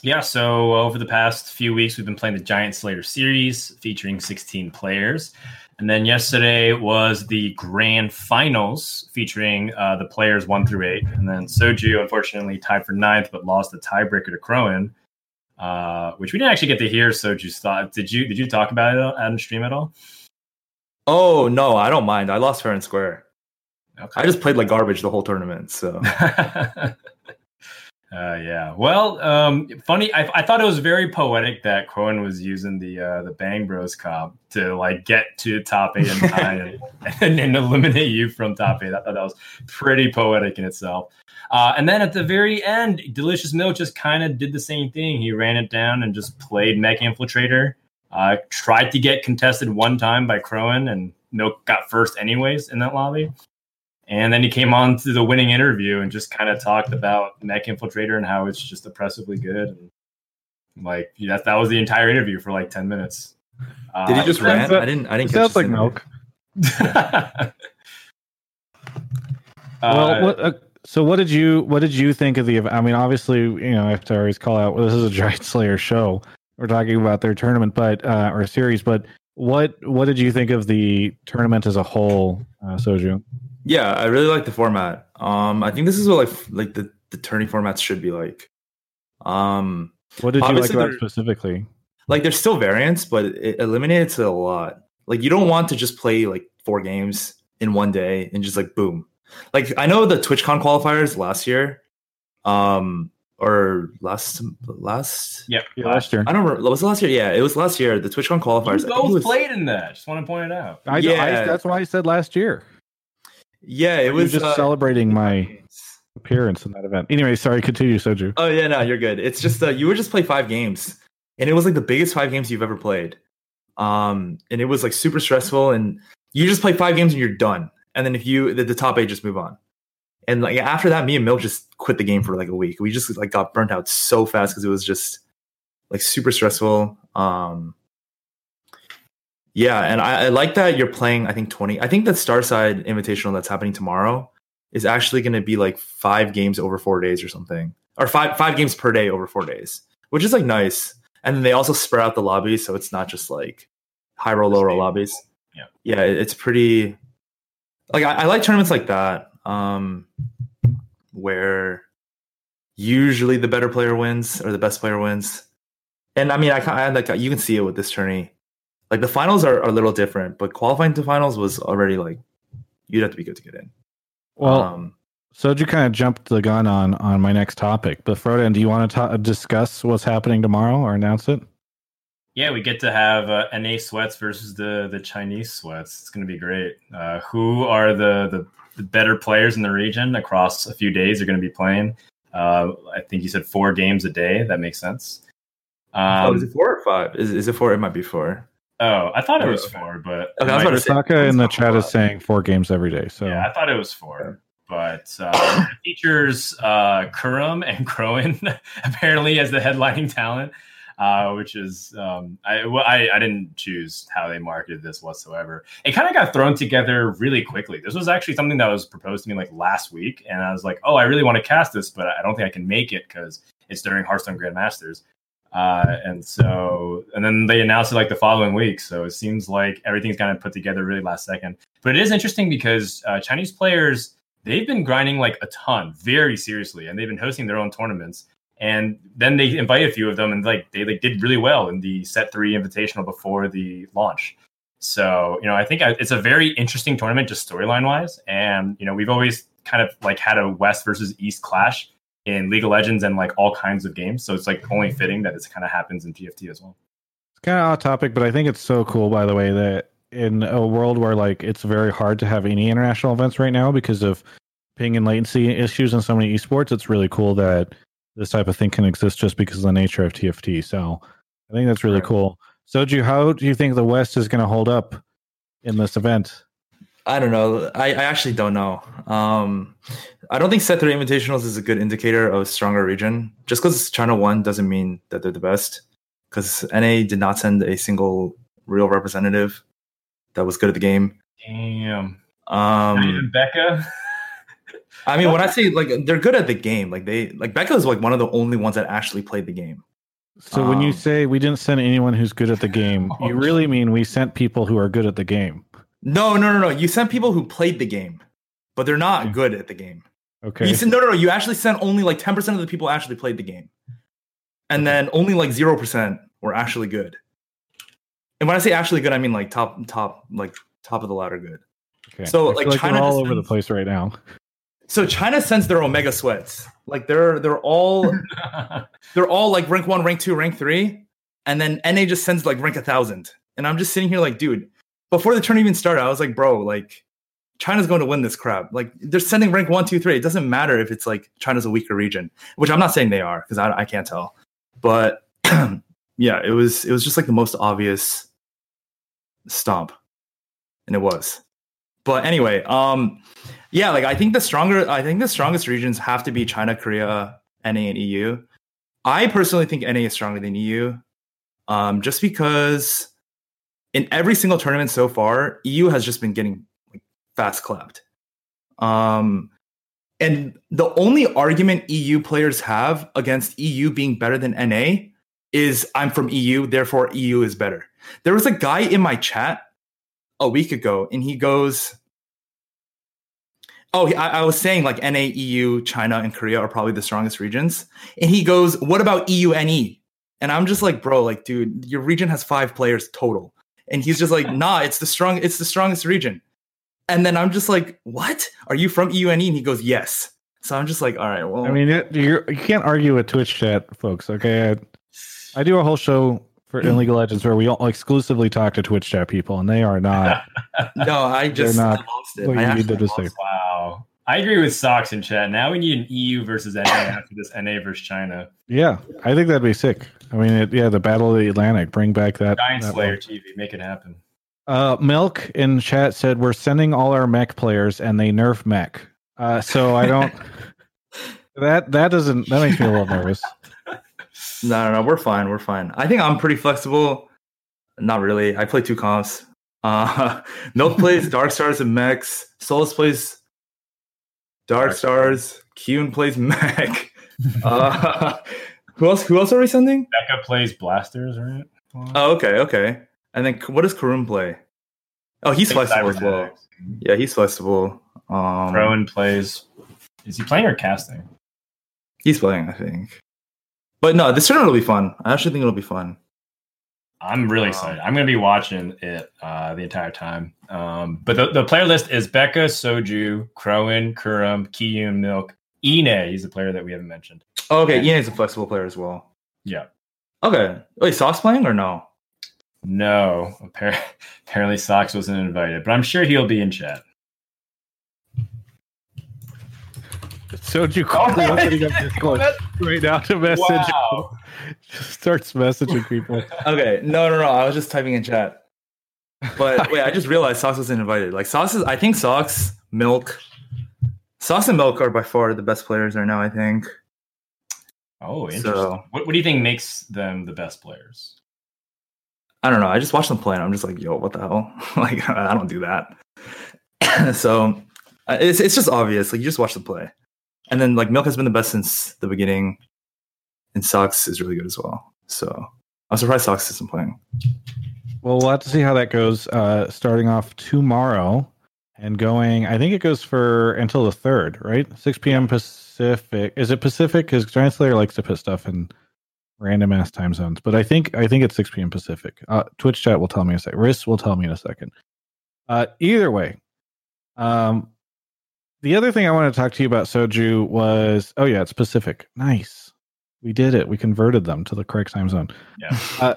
Yeah, so over the past few weeks, we've been playing the Giant Slayer series featuring 16 players. And then yesterday was the grand finals featuring uh, the players one through eight. And then Soju, unfortunately, tied for ninth, but lost the tiebreaker to Crowan, uh, which we didn't actually get to hear Soju's thought. Did you did you talk about it on stream at all? Oh no, I don't mind. I lost fair and square. Okay. I just played like garbage the whole tournament. So Uh, yeah. Well, um, funny. I, I thought it was very poetic that Cohen was using the uh, the Bang Bros Cop to like get to top eight and nine and, and, eliminate you from top eight. I thought that was pretty poetic in itself. Uh, and then at the very end, Delicious Milk just kind of did the same thing. He ran it down and just played Mech Infiltrator. Uh, tried to get contested one time by Crowan, and Milk got first anyways in that lobby. And then he came on to the winning interview and just kind of talked about Mech Infiltrator and how it's just oppressively good. And like that, that was the entire interview for like 10 minutes. Did he just uh, rant? I didn't, I didn't Sounds like milk. uh, well, what, uh, so what did you what did you think of the? I mean, obviously, you know, I have to always call out. Well, this is a Giant Slayer show. We're talking about their tournament, but uh, or series. But what what did you think of the tournament as a whole, uh, Soju? Yeah, I really like the format. Um, I think this is what like like the the tourney formats should be like. Um, what did you like about specifically? Like, there's still variants, but it eliminates it a lot. Like, you don't want to just play like four games in one day and just like boom. Like, I know the TwitchCon qualifiers last year, um, or last last yeah, last year. I don't remember. Was it last year? Yeah, it was last year. The TwitchCon qualifiers. You both was, played in that. Just want to point it out. I, yeah, I, that's why I said last year. Yeah, it was just uh, celebrating my appearance in that event. Anyway, sorry, continue, Soju. Oh yeah, no, you're good. It's just uh, you would just play five games, and it was like the biggest five games you've ever played. Um, and it was like super stressful, and you just play five games and you're done. And then if you the, the top eight just move on. And like after that, me and Milk just quit the game for like a week. We just like got burnt out so fast because it was just like super stressful. Um, yeah, and I, I, like that you're playing. I think twenty. I think that Starside Invitational that's happening tomorrow is actually going to be like five games over four days or something, or five five games per day over four days, which is like nice. And then they also spread out the lobbies, so it's not just like high roll, low roll lobbies. Yeah, yeah, it's pretty. Like I, I like tournaments like that, um, where usually the better player wins or the best player wins. And I mean, I, I like you can see it with this tourney like the finals are, are a little different, but qualifying to finals was already like you'd have to be good to get in. Well, um, so you kind of jumped the gun on on my next topic, but Frodan, do you want to ta- discuss what's happening tomorrow or announce it? Yeah, we get to have uh, NA sweats versus the the Chinese sweats. It's going to be great. Uh, who are the, the, the better players in the region across a few days? Are going to be playing. Uh, I think you said four games a day. That makes sense. Um, oh, is it four or five? Is, is it four? It might be four. Oh, I thought it was four, but okay, I was Saka in the chat is saying four games every day. So yeah, I thought it was four, but uh, features uh, Kurum and Crowan apparently as the headlining talent, uh, which is um, I, well, I I didn't choose how they marketed this whatsoever. It kind of got thrown together really quickly. This was actually something that was proposed to me like last week, and I was like, oh, I really want to cast this, but I don't think I can make it because it's during Hearthstone Grandmasters. Uh, and so, and then they announced it like the following week. So it seems like everything's kind of put together really last second. But it is interesting because uh, Chinese players, they've been grinding like a ton, very seriously, and they've been hosting their own tournaments. And then they invite a few of them, and like they like did really well in the set three invitational before the launch. So you know, I think uh, it's a very interesting tournament, just storyline wise. And you know, we've always kind of like had a West versus East clash in League of Legends and like all kinds of games. So it's like only fitting that this kind of happens in TFT as well. It's kind of off topic, but I think it's so cool, by the way, that in a world where like it's very hard to have any international events right now because of ping and latency issues in so many esports, it's really cool that this type of thing can exist just because of the nature of TFT. So I think that's really cool. Soju, how do you think the West is going to hold up in this event? I don't know. I, I actually don't know. Um, I don't think set three invitationals is a good indicator of a stronger region. Just because China won doesn't mean that they're the best. Because NA did not send a single real representative that was good at the game. Damn. Um, even Becca. I mean, when I say like they're good at the game, like they like Becca is like one of the only ones that actually played the game. So when you Um, say we didn't send anyone who's good at the game, Oh, you really mean we sent people who are good at the game. No, no, no, no. You sent people who played the game, but they're not good at the game. Okay. You said no, no, no. You actually sent only like ten percent of the people actually played the game, and then only like zero percent were actually good. And when I say actually good, I mean like top, top, like top of the ladder good. okay. so, like, China all just over the place right now. So China sends their Omega sweats. Like they're they're all they're all like rank one, rank two, rank three, and then NA just sends like rank a thousand. And I'm just sitting here like, dude, before the tournament even started, I was like, bro, like China's going to win this crap. Like they're sending rank one, two, three. It doesn't matter if it's like China's a weaker region, which I'm not saying they are because I, I can't tell. But yeah, it was it was just like the most obvious stomp, and it was. But anyway, um, yeah, like I think the stronger, I think the strongest regions have to be China, Korea, NA, and EU. I personally think NA is stronger than EU, um, just because in every single tournament so far, EU has just been getting like, fast clapped. Um, and the only argument EU players have against EU being better than NA is I'm from EU, therefore EU is better. There was a guy in my chat a week ago, and he goes, Oh, I, I was saying like NA, EU, China, and Korea are probably the strongest regions. And he goes, What about EU, NE? And I'm just like, Bro, like, dude, your region has five players total. And he's just like, Nah, it's the strong, it's the strongest region. And then I'm just like, What? Are you from EU, NE? And he goes, Yes. So I'm just like, All right, well, I mean, it, you're, can't argue with Twitch chat, folks. Okay, I, I do a whole show for in League of Legends where we all exclusively talk to Twitch chat people, and they are not. no, I just not I lost it. what I you need actually to lost say. wow. I agree with Socks in chat. Now we need an EU versus NA after this NA versus China. yeah, I think that'd be sick. I mean, it, yeah, the Battle of the Atlantic, bring back that. Giant that Slayer one. TV, make it happen. Uh, Milk in chat said we're sending all our mech players, and they nerf mech. Uh, so I don't. that that doesn't that makes me a little nervous. No, no, no, we're fine. We're fine. I think I'm pretty flexible. Not really. I play two comps. Uh, Milk plays Dark Stars and Mechs. Solus plays Dark Stars. Kiyoon plays Mech. Uh, who else? Who else are we sending? Becca plays Blasters, right? Oh, okay, okay. And then what does Kurum play? Oh, he's flexible as well. Yeah, he's flexible. Um, Rowan plays. Is he playing or casting? he's playing, I think. But no, this tournament will be fun. I actually think it'll be fun. I'm really excited. I'm going to be watching it uh, the entire time. Um, but the, the player list is Becca, Soju, Crowan, Kurum, Kiyoon, Milk, Ine. He's a player that we haven't mentioned. Oh, okay, Ian is a flexible player as well. Yeah. Okay. Wait, Sauce playing or no? No, appar- apparently Sox wasn't invited, but I'm sure he'll be in chat. Soju Oh, quickly opening up Discord right now to message. Wow. Just starts messaging people. Okay, no, no, no. I was just typing in chat. But wait, I just realized Sauce wasn't invited. Like Sauce is, I think Sauce, Milk, Sauce and Milk are by far the best players right now. I think. Oh, interesting. So What, what do you think makes them the best players? I don't know. I just watched them play, and I'm just like, yo, what the hell? like, I don't do that. so uh, it's it's just obvious. Like you just watch them play, and then like Milk has been the best since the beginning, and socks is really good as well. So I'm surprised socks isn't playing. Well, we'll have to see how that goes. Uh, starting off tomorrow and going, I think it goes for until the third, right? 6 p.m. Pacific. Is it Pacific? Because Giant Slayer likes to put stuff in random ass time zones, but I think I think it's 6 p.m. Pacific. Uh, Twitch chat will tell me in a second. Riss will tell me in a second. Uh, either way, um, the other thing I want to talk to you about Soju was, oh yeah, it's Pacific. Nice, we did it. We converted them to the correct time zone. Yeah.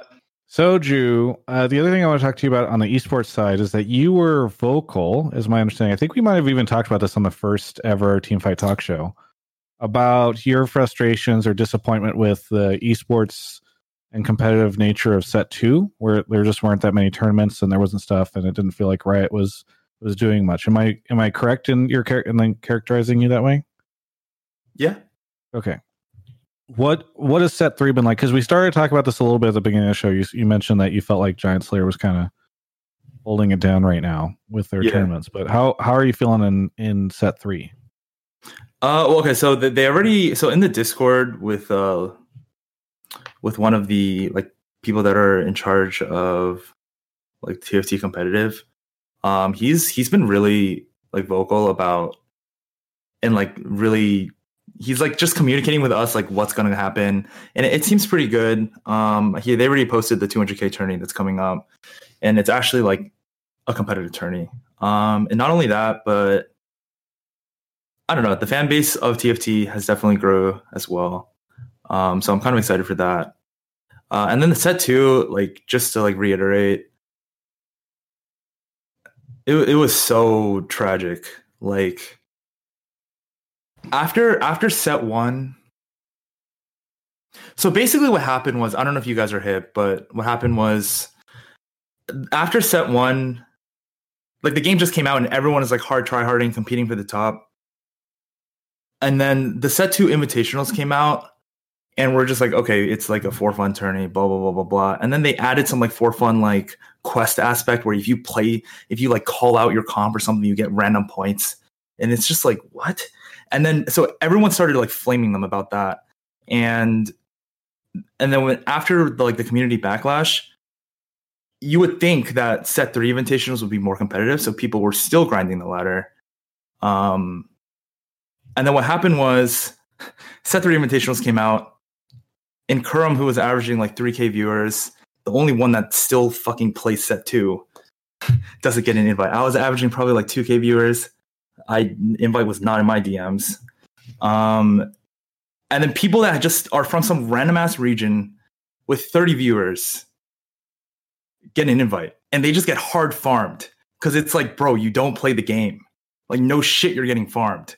Soju, uh, the other thing I want to talk to you about on the esports side is that you were vocal, is my understanding. I think we might have even talked about this on the first ever Team Fight Talk show about your frustrations or disappointment with the esports and competitive nature of set two, where there just weren't that many tournaments and there wasn't stuff, and it didn't feel like Riot was was doing much. Am I am I correct in your char- in then characterizing you that way? Yeah. Okay. What what has set three been like? Because we started talking about this a little bit at the beginning of the show. You you mentioned that you felt like Giant Slayer was kind of holding it down right now with their Yeah. tournaments. But how how are you feeling in in set three? Uh, well, okay. So they already so in the Discord with uh with one of the like people that are in charge of like TFT competitive. Um, he's he's been really like vocal about and like really he's like just communicating with us like what's going to happen. And it, it, seems pretty good. Um he they already posted the 200k tourney that's coming up and it's actually like a competitive tourney. Um and not only that but i don't know the fan base of tft has definitely grown as well. Um so i'm kind of excited for that. Uh and then the set two like just to like reiterate it, it was so tragic like after after set one so basically what happened was i don't know if you guys are hip but what happened was after set one like the game just came out and everyone is like hard try harding competing for the top. And then the set two invitationals came out and we're just like okay it's like a four fun tourney blah blah blah blah blah. And then they added some like four fun like quest aspect where if you play if you like call out your comp or something you get random points. And it's just like what? And then so everyone started like flaming them about that. And and then when after the, like the community backlash you would think that set three invitationals would be more competitive so people were still grinding the ladder. Um and then what happened was set three invitationals came out. And Kurum, who was averaging like 3k viewers the only one that still fucking plays set two doesn't get an invite i was averaging probably like 2k viewers I invite was not in my DMs. Um, and then people that just are from some random ass region with 30 viewers get an invite and they just get hard farmed because it's like, bro, you don't play the game. Like, no shit, you're getting farmed.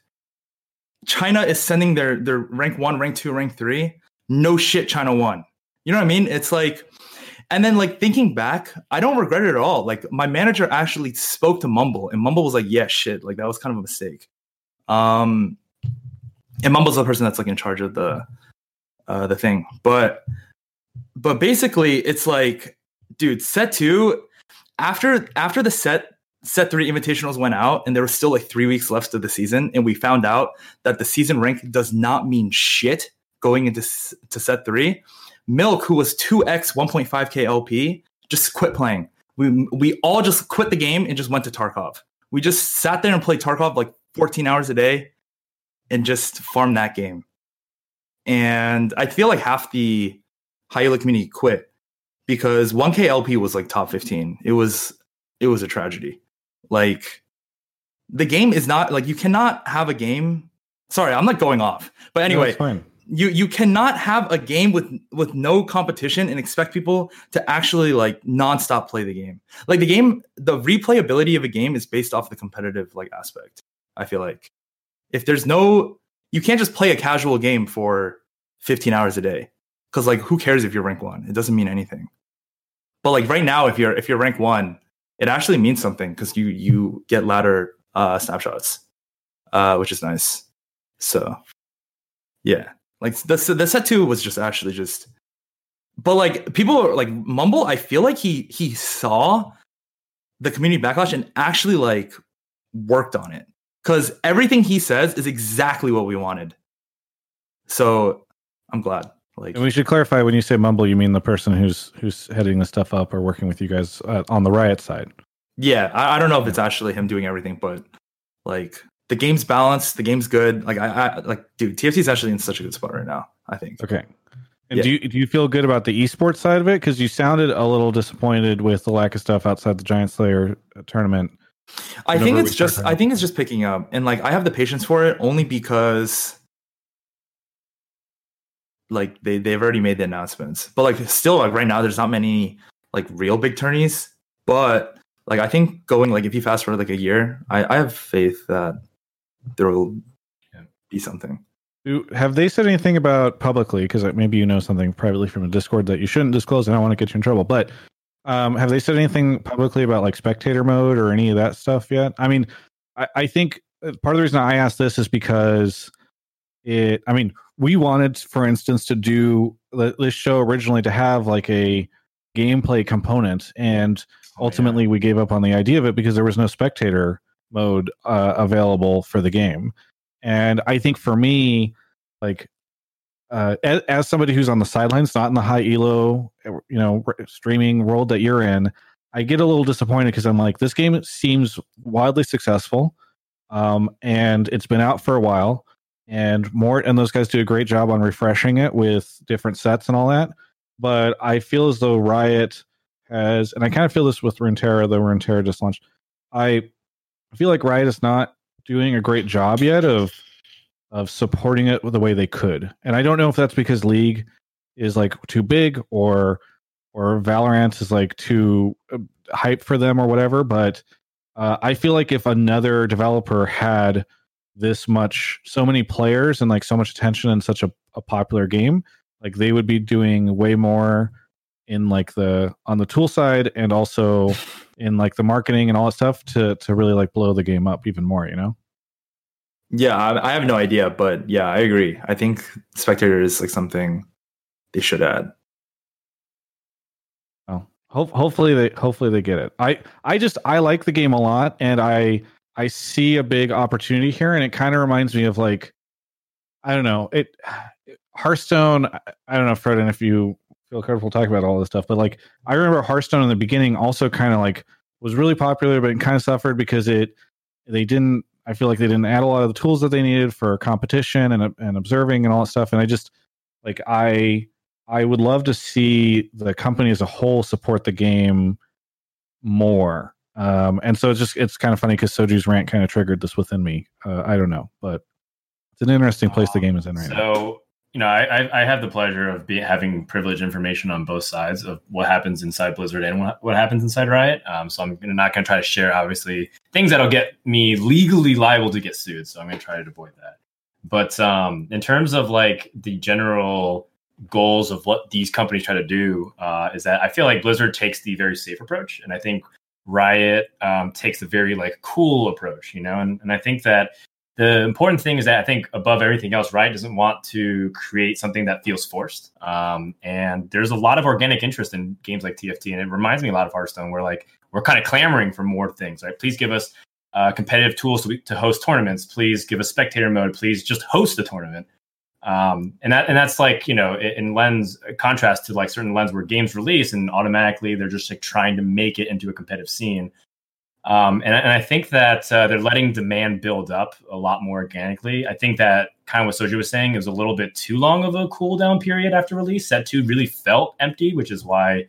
China is sending their their rank one, rank two, rank three. No shit, China won. You know what I mean? It's like and then like thinking back, I don't regret it at all. Like my manager actually spoke to Mumble, and Mumble was like, "Yeah, shit, like that was kind of a mistake." Um, and Mumble's the person that's like in charge of the uh the thing, but but basically, it's like, dude, set two after after the set set three invitationals went out and there was still like three weeks left of the season and we found out that the season rank does not mean shit going into to set three Milk, who was 2x 1.5k LP, just quit playing. We we all just quit the game and just went to Tarkov. We just sat there and played Tarkov like 14 hours a day and just farmed that game. And I feel like half the high elo community quit because 1k LP was like top 15. It was it was a tragedy. Like the game is not like you cannot have a game. Sorry, I'm not going off. But anyway, no, you you cannot have a game with with no competition and expect people to actually like nonstop play the game. Like the game, the replayability of a game is based off the competitive like aspect. I feel like if there's no, you can't just play a casual game for 15 hours a day because like who cares if you're rank one? It doesn't mean anything. But like right now, if you're if you're rank one, it actually means something because you you get ladder uh, snapshots, uh, which is nice. So yeah like the the set two was just actually just, but like people are like Mumble. I feel like he he saw the community backlash and actually like worked on it because everything he says is exactly what we wanted. So I'm glad. Like, and we should clarify when you say mumble, you mean the person who's who's heading the stuff up or working with you guys uh, on the riot side. Yeah, I, I, don't know if it's actually him doing everything, but like the game's balanced. The game's good. Like I, I like, dude, TFT is actually in such a good spot right now. I think. Okay. And yeah. do you do you feel good about the esports side of it? Because you sounded a little disappointed with the lack of stuff outside the Giant Slayer uh, tournament. I think it's just I think it's just picking up, and like I have the patience for it only because like they they've already made the announcements, but like still like right now there's not many like real big tourneys, but like I think going like if you fast forward like a year, I I have faith that there will be something. Have they said anything about publicly? Because maybe you know something privately from a Discord that you shouldn't disclose. and I don't want to get you in trouble. But um, have they said anything publicly about like spectator mode or any of that stuff yet? I mean, I, I think uh, part of the reason I asked this is because it. I mean, we wanted, for instance, to do this show originally to have like a gameplay component, and ultimately oh, yeah. we gave up on the idea of it because there was no spectator mode uh, available for the game. And I think for me, like uh, as, as, somebody who's on the sidelines, not in the high elo, you know, streaming world that you're in, I get a little disappointed because I'm like, this game seems wildly successful, um, and it's been out for a while, and Mort and those guys do a great job on refreshing it with different sets and all that. But I feel as though Riot has, and I kind of feel this with Runeterra, though Runeterra just launched. I feel like Riot is not doing a great job yet of of supporting it the way they could. And I don't know if that's because League is like too big or or Valorant is like too uh, hype for them or whatever, but uh, I feel like if another developer had this much so many players and like so much attention in such a, a popular game, like they would be doing way more in like the on the tool side and also in like the marketing and all that stuff to to really like blow the game up even more, you know? Yeah, I, I have no idea, but yeah, I agree. I think spectator is like something they should add. Oh, ho- hopefully they hopefully they get it. I I just I like the game a lot, and I I see a big opportunity here, and it kind of reminds me of like I don't know it Hearthstone. I don't know, Fred, and if you feel comfortable talking about all this stuff, but like I remember Hearthstone in the beginning also kind of like was really popular, but it kind of suffered because it they didn't I feel like they didn't add a lot of the tools that they needed for competition and and observing and all that stuff. And I just like I I would love to see the company as a whole support the game more. Um, and so it's just it's kind of funny because Soju's rant kind of triggered this within me. Uh, I don't know, but it's an interesting place the game is in right so, now. So you know, I, I have the pleasure of be, having privileged information on both sides of what happens inside Blizzard and what, happens inside Riot. Um, so I'm not going to try to share, obviously, things that'll get me legally liable to get sued. So I'm going to try to avoid that. But um, in terms of like the general goals of what these companies try to do, uh, is that I feel like Blizzard takes the very safe approach, and I think Riot um, takes the very like cool approach, you know. And and I think that the important thing is that I think above everything else, Riot doesn't want to create something that feels forced. Um, and there's a lot of organic interest in games like TFT, and it reminds me a lot of Hearthstone, where like we're kind of clamoring for more things. Right? Please give us uh, competitive tools to, to host tournaments. Please give us spectator mode. Please just host the tournament. Um, and that and that's like you know in lens contrast to like certain lens where games release and automatically they're just like trying to make it into a competitive scene. Um, and, and, I think that uh, they're letting demand build up a lot more organically. I think that kind of what Soju was saying is a little bit too long of a cooldown period after release. Set two really felt empty, which is why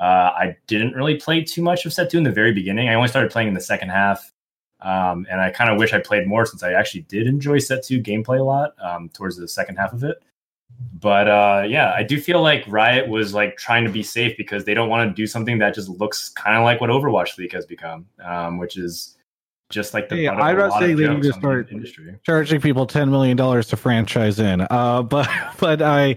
uh, I didn't really play too much of Set two in the very beginning. I only started playing in the second half. Um, and I kind of wish I played more since I actually did enjoy Set two gameplay a lot um, towards the second half of it but uh, yeah, I do feel like Riot was like trying to be safe because they don't want to do something that just looks kind of like what Overwatch League has become, um, which is just like the. Hey, I'd not say they need to start charging people ten million dollars to franchise in, uh, but but I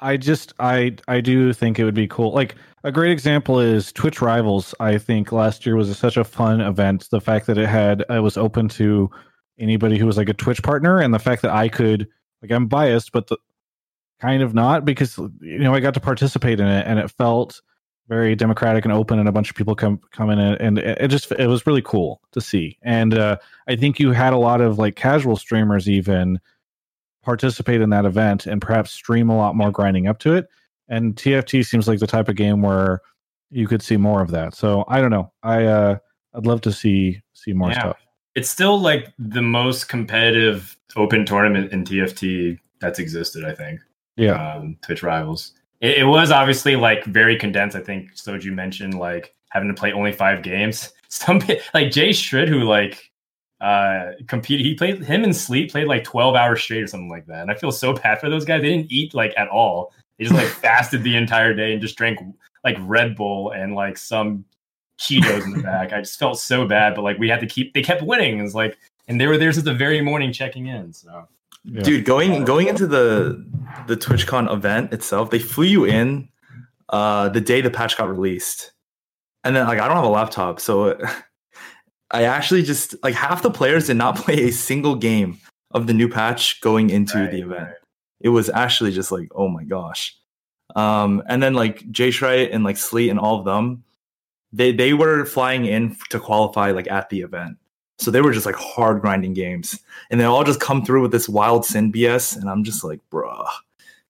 I just I I do think it would be cool. Like a great example is Twitch Rivals. I think last year was a, such a fun event. The fact that it had it was open to anybody who was like a Twitch partner, and the fact that I could like I'm biased, but the, kind of not because you know I got to participate in it and it felt very democratic and open and a bunch of people come come in and, it just it was really cool to see. And uh, I think you had a lot of like casual streamers even participate in that event and perhaps stream a lot more grinding up to it. And TFT seems like the type of game where you could see more of that. So I don't know. I uh, I'd love to see see more yeah. stuff. It's still like the most competitive open tournament in TFT that's existed I think yeah. Um, Twitch Rivals. It, it, was obviously like very condensed. I think Soju mentioned like having to play only five games. Some like Jay Shrid, who like uh competed, he played him and Sleep played like 12 hours straight or something like that. And I feel so bad for those guys. They didn't eat like at all. They just like fasted the entire day and just drank like Red Bull and like some Cheetos in the back. I just felt so bad, but like we had to keep they kept winning. It's like and they were there since the very morning checking in. So yeah. Dude, going going into the the TwitchCon event itself, they flew you in uh, the day the patch got released, and then like I don't have a laptop, so I actually just like half the players did not play a single game of the new patch going into right, the event. Right. It was actually just like, oh my gosh. Um, and then like Jay Shrite and like Sleet and all of them, they they were flying in to qualify like at the event. So they were just like hard grinding games, and they all just come through with this wild sin BS, and I'm just like, bruh,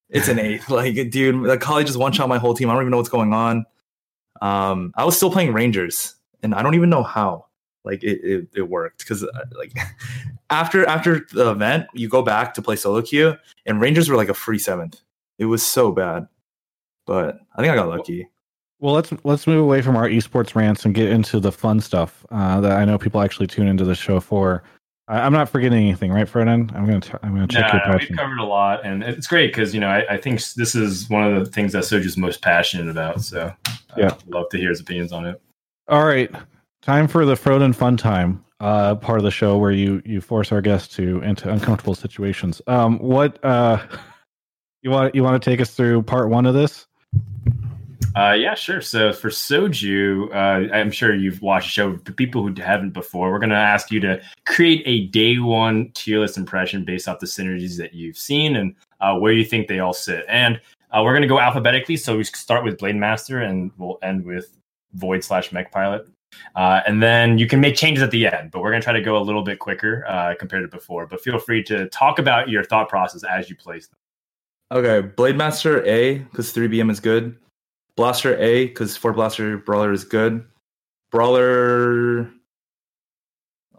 It's an eighth. Like, dude, the college just one shot my whole team. I don't even know what's going on. Um, I was still playing Rangers, and I don't even know how. Like, it it, it worked because like after after the event, you go back to play solo queue, and Rangers were like a free seventh. It was so bad, but I think I got lucky. Well, let's let's move away from our esports rants and get into the fun stuff uh, that I know people actually tune into the show for. I, I'm not forgetting anything, right, Ferdinand? I'm gonna t- I'm gonna check Nah, your we've covered a lot, and it's great because you know I, I think this is one of the things that Soju's most passionate about. So, Yeah. love to hear his opinions on it. All right, time for the Frodan fun time uh, part of the show where you you force our guests to into uncomfortable situations. Um, what uh, you want you want to take us through part one of this? Uh, yeah, sure. So for Soju, uh, I'm sure you've watched the show. For people who haven't before, we're going to ask you to create a day one tier list impression based off the synergies that you've seen and uh, where you think they all sit. And uh, we're going to go alphabetically. So we start with Blade Master and we'll end with Void slash Mech Pilot. Uh, and then you can make changes at the end, but we're going to try to go a little bit quicker uh, compared to before. But feel free to talk about your thought process as you place them. Okay, Blade Master A because three BM is good. Blaster A because four Blaster Brawler is good. Brawler,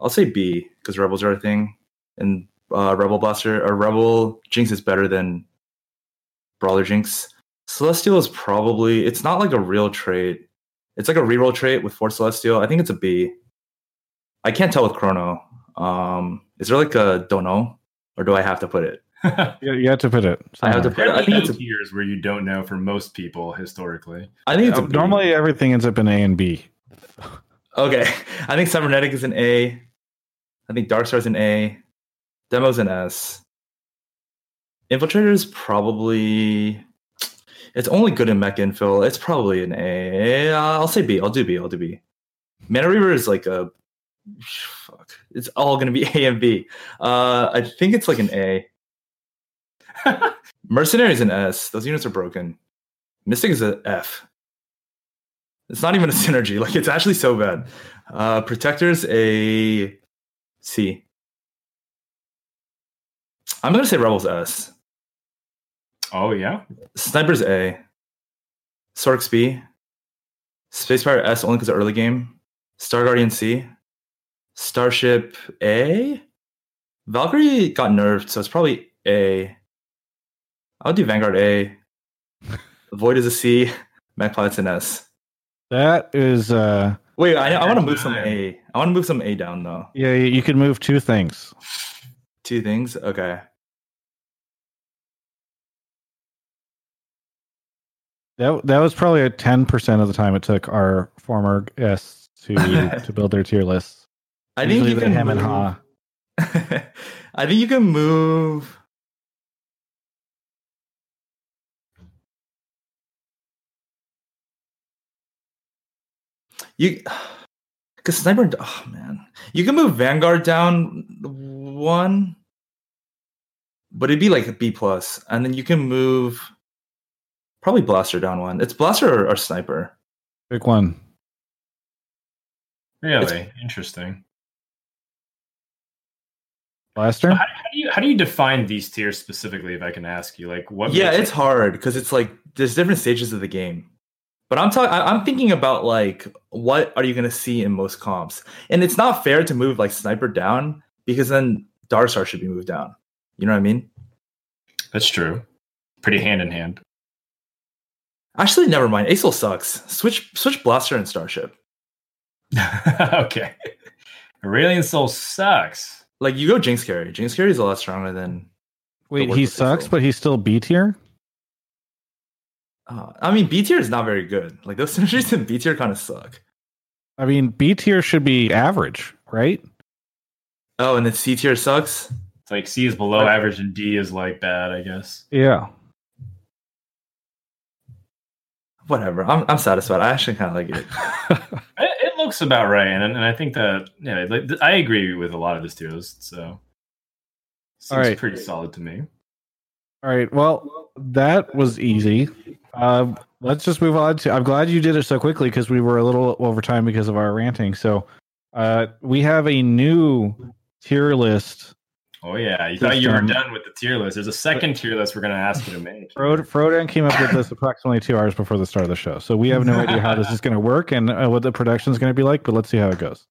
I'll say B because Rebels are a thing, and uh, Rebel Blaster or Rebel Jinx is better than Brawler Jinx. Celestial is probably it's not like a real trait. It's like a reroll trait with four Celestial. I think it's a B. I can't tell with Chrono. Um, is there like a don't know, or do I have to put it? You, you have to put it. I have to put it. I think it's a, tiers where you don't know for most people historically. I think it's a Uh, normally everything ends up in A and B. Okay. I think Cybernetic is an A. I think Darkstar's an A. Demo's an S. Infiltrator is probably. It's only good in mech infill. It's probably an A. I'll say B. I'll do B. I'll do B. Mana Reaver is like a. Fuck. It's all going to be A and B. Uh, I think it's like an A. Mercenary is an S. Those units are broken. Mystic is an F. It's not even a synergy. Like it's actually so bad. Uh, Protector's a C. I'm gonna say Rebels S. Oh yeah, Sniper's A. Sorks B. Space Pirate S only because of early game. Star Guardian C. Starship A. Valkyrie got nerfed, so it's probably A. I'll do Vanguard A. Void is a C. Mech Pilot's an S. That is, uh, Wait, I, I want to move some. A. I want to move some A down though. yeah, you you can move two things. Two things. Okay. That that was probably a ten percent of the time it took our former guests to to build their tier lists. I think you can hem and move- ha. I think you can move. You, because sniper. Oh man, you can move Vanguard down one, but it'd be like a B plus, and then you can move probably Blaster down one. It's Blaster or, or Sniper. Pick one. really interesting. Blaster. How, how do you how do you define these tiers specifically? If I can ask you, like what? yeah makes it's hard because it's like there's different stages of the game but i'm talking i'm thinking about like what are you going to see in most comps and it's not fair to move like sniper down because then darkstar should be moved down you know what i mean That's true. Pretty hand in hand. actually never mind ASol sucks switch switch blaster and starship okay. Aurelion Sol sucks. like you go jinx carry jinx carry is a lot stronger than Wait, he sucks, ASol. but he's still B tier. Uh, i mean b tier is not very good like those synergies in b tier kind of suck I mean, B tier should be average, right? oh and then c tier sucks It's like C is below average and D is like bad, I guess. Yeah. whatever i'm, I'm satisfied i actually kind of like it It, it looks about right, and, and I think that yeah, like, I agree with a lot of this tiers. So seems Alright. pretty solid to me. All right. Well, that was easy. Uh, let's just move on to. I'm glad you did it so quickly because we were a little over time because of our ranting. So, uh, we have a new tier list Oh yeah, you Just, thought you were done with the tier list. There's a second tier list we're gonna ask you to make. Frod- Frodan came up with this approximately two hours before the start of the show, so we have no idea how this is going to work and uh, what the production is going to be like. But let's see how it goes.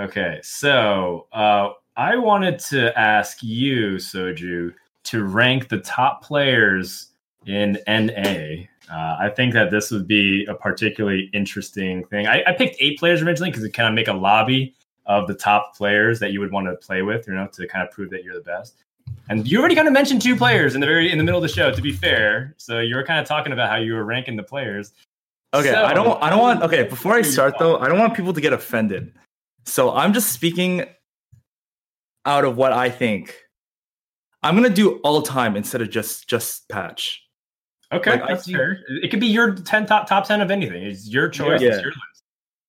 Okay, so uh, I wanted to ask you, Soju, to rank the top players in NA. Uh, I think that this would be a particularly interesting thing. I, I picked eight players originally because it kind of make a lobby of the top players that you would want to play with, you know, to kind of prove that you're the best. And you already kind of mentioned two players in the very in the middle of the show. To be fair, so you were kind of talking about how you were ranking the players. Okay, So- I don't I don't want okay, before I start though, I don't want people to get offended. So I'm just speaking out of what I think. I'm gonna do all time instead of just just patch. Okay, Like, that's think- fair. It could be your ten top top ten of anything. It's your choice. Yeah. It's your list.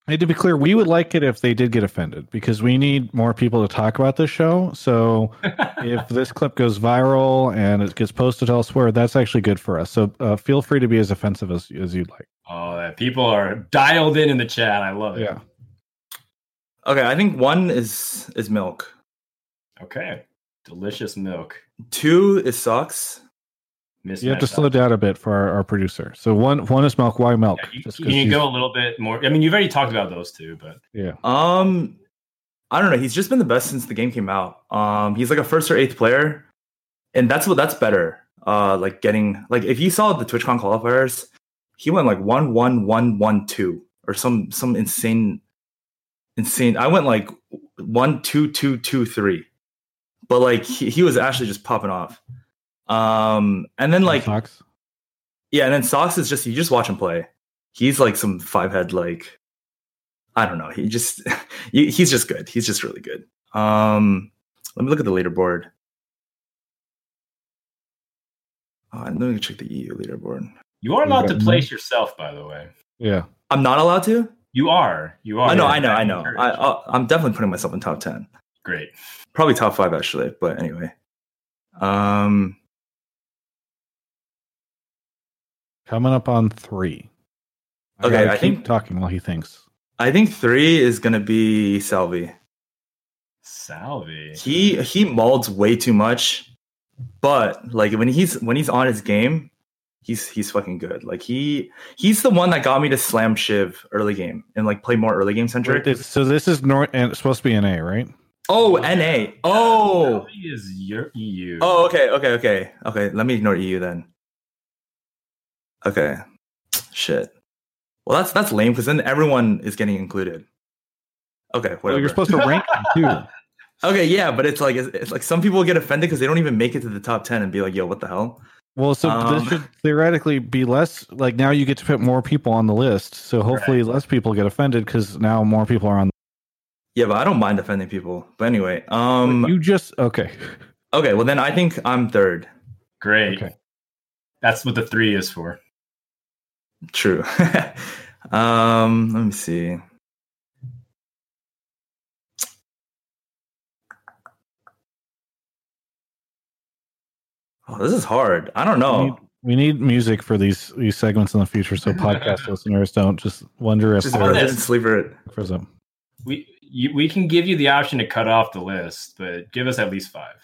And to be clear, we would like it if they did get offended because we need more people to talk about this show. So if this clip goes viral and it gets posted elsewhere, that's actually good for us. So uh, feel free to be as offensive as, as you'd like. Oh, that people are dialed in in the chat. I love it. Yeah. Okay, I think one is is milk. Okay. Delicious milk. Two is socks. Mismatch You have to that. slow down a bit for our, our producer. So one one is milk. Why milk? Yeah, you, Just you she's- go a little bit more? I mean, you've already talked about those two, but yeah. Um, I don't know. He's just been the best since the game came out. Um, he's like a first or eighth player, and that's what that's better. Uh, like getting like if you saw the TwitchCon qualifiers, he went like one one one one two or some some insane, insane. I went like one two two two three, but like he, he was actually just popping off. Um, and then like Fox. yeah, and then Socks is just you just watch him play. He's like some five head like I don't know. He just he's just good. He's just really good. Um let me look at the leaderboard. Oh, let me check the EU leaderboard. you are allowed to place yourself, by the way. Yeah. I'm not allowed to. You are. You are. I know, I know, I know. I, I I'm definitely putting myself in top ten. Great. Probably top five actually. But anyway, um, Coming up on three. Okay, gotta I keep think- talking while he thinks. I think three is gonna be Salvi. Salvi. he he molds way too much but like when he's when he's on his game he's he's fucking good like he he's the one that got me to slam shiv early game and like play more early game centric Wait, this- so this is North and it's supposed to be an A, right? oh na oh Salvi is your EU. oh okay okay okay okay let me ignore eu then okay shit well that's that's lame because then everyone is getting included okay Well, whatever you're supposed to rank them too. okay yeah but it's like it's, it's like some people get offended because they don't even make it to the top 10 and be like yo what the hell Well, so Um, this should theoretically be less like now you get to put more people on the list. So hopefully less people get offended because now more people are on. The- Yeah, but I don't mind offending people. But anyway, um, you just okay. okay. Well, then I think I'm third. Great. Okay. That's what the three is for. True. um, let me see. Oh, this is hard. I don't We need, know. we need music for these these segments in the future, so podcast listeners don't just wonder if Just How they're about president sleeper. for them. We you, we can give you the option to cut off the list, but give us at least five.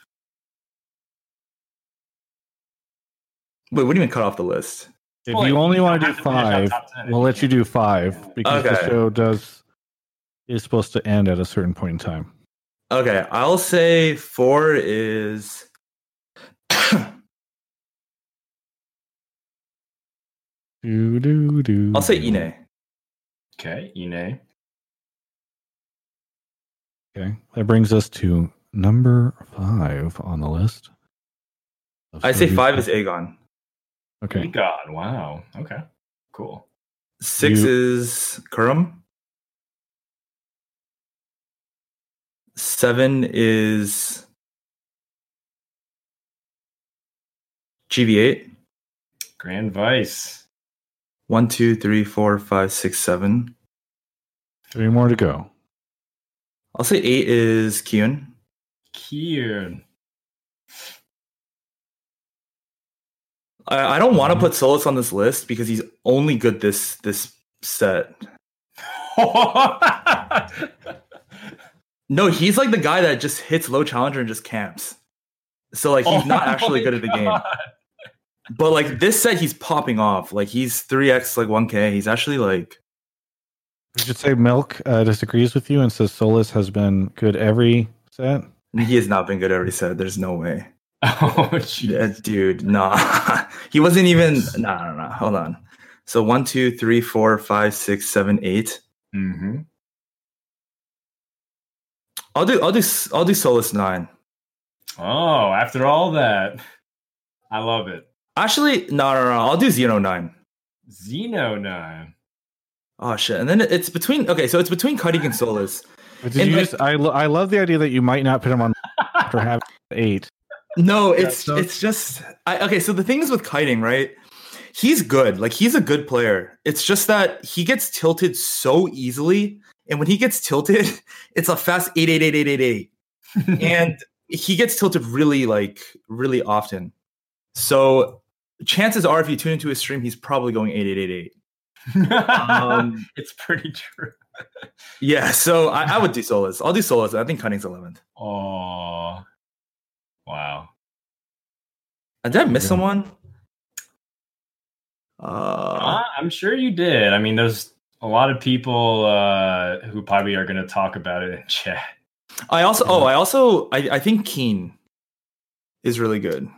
Wait, what do you mean cut off the list? If Well, you only you want to don't do have to five, top 10 if we'll let you do five because the show does is supposed to end at a certain point in time. Okay, I'll say four is. Do, do, do, I'll say do. Ine. Okay, Ine. Okay, that brings us to number five on the list. I say five is Aegon. Okay. God, wow. Okay, cool. Six You- is Kurum. Seven is GV8. Grand Vice. One, two, three, four, five, six, seven. Three more to go. I'll say eight is Kiyoon. Kieran. I, I don't want to put Solus on this list because he's only good this this set. No, he's like the guy that just hits low challenger and just camps. So like he's Oh not actually good at the game. But like this set, he's popping off. Like he's three x like one k. He's actually like We should say Milk uh, disagrees with you and says Solus has been good every set. he has not been good every set. There's no way. Oh, jeez. Yeah, dude, nah. he wasn't even. Nah, nah, nah. Hold on. So one, two, three, four, five, six, seven, eight. Mm-hmm. I'll do. I'll do. I'll do Solus nine. Oh, after all that, I love it. Actually, no, no, no. I'll do Xeno nine. Xeno 9. Oh shit! And then it's between. Okay, so it's between Cuddy and Solus. But did And, you like- just, I, lo- I love the idea that you might not put him on after having eight. No, it's it's just I, okay. So the thing is with kiting, right? He's good. Like he's a good player. It's just that he gets tilted so easily, and when he gets tilted, it's a fast eight eight eight eight eight eight, and he gets tilted really like really often. So chances are, if you tune into his stream, he's probably going eight eight eight eight. Um, it's pretty true. yeah. So I, I would do Solus. I'll do Solus. I think cutting's eleventh. Oh, wow. Did I miss Yeah. someone? Uh, Uh, I'm sure you did. I mean, there's a lot of people uh, who probably are going to talk about it in chat. I also oh I also I, I think Keen is really good.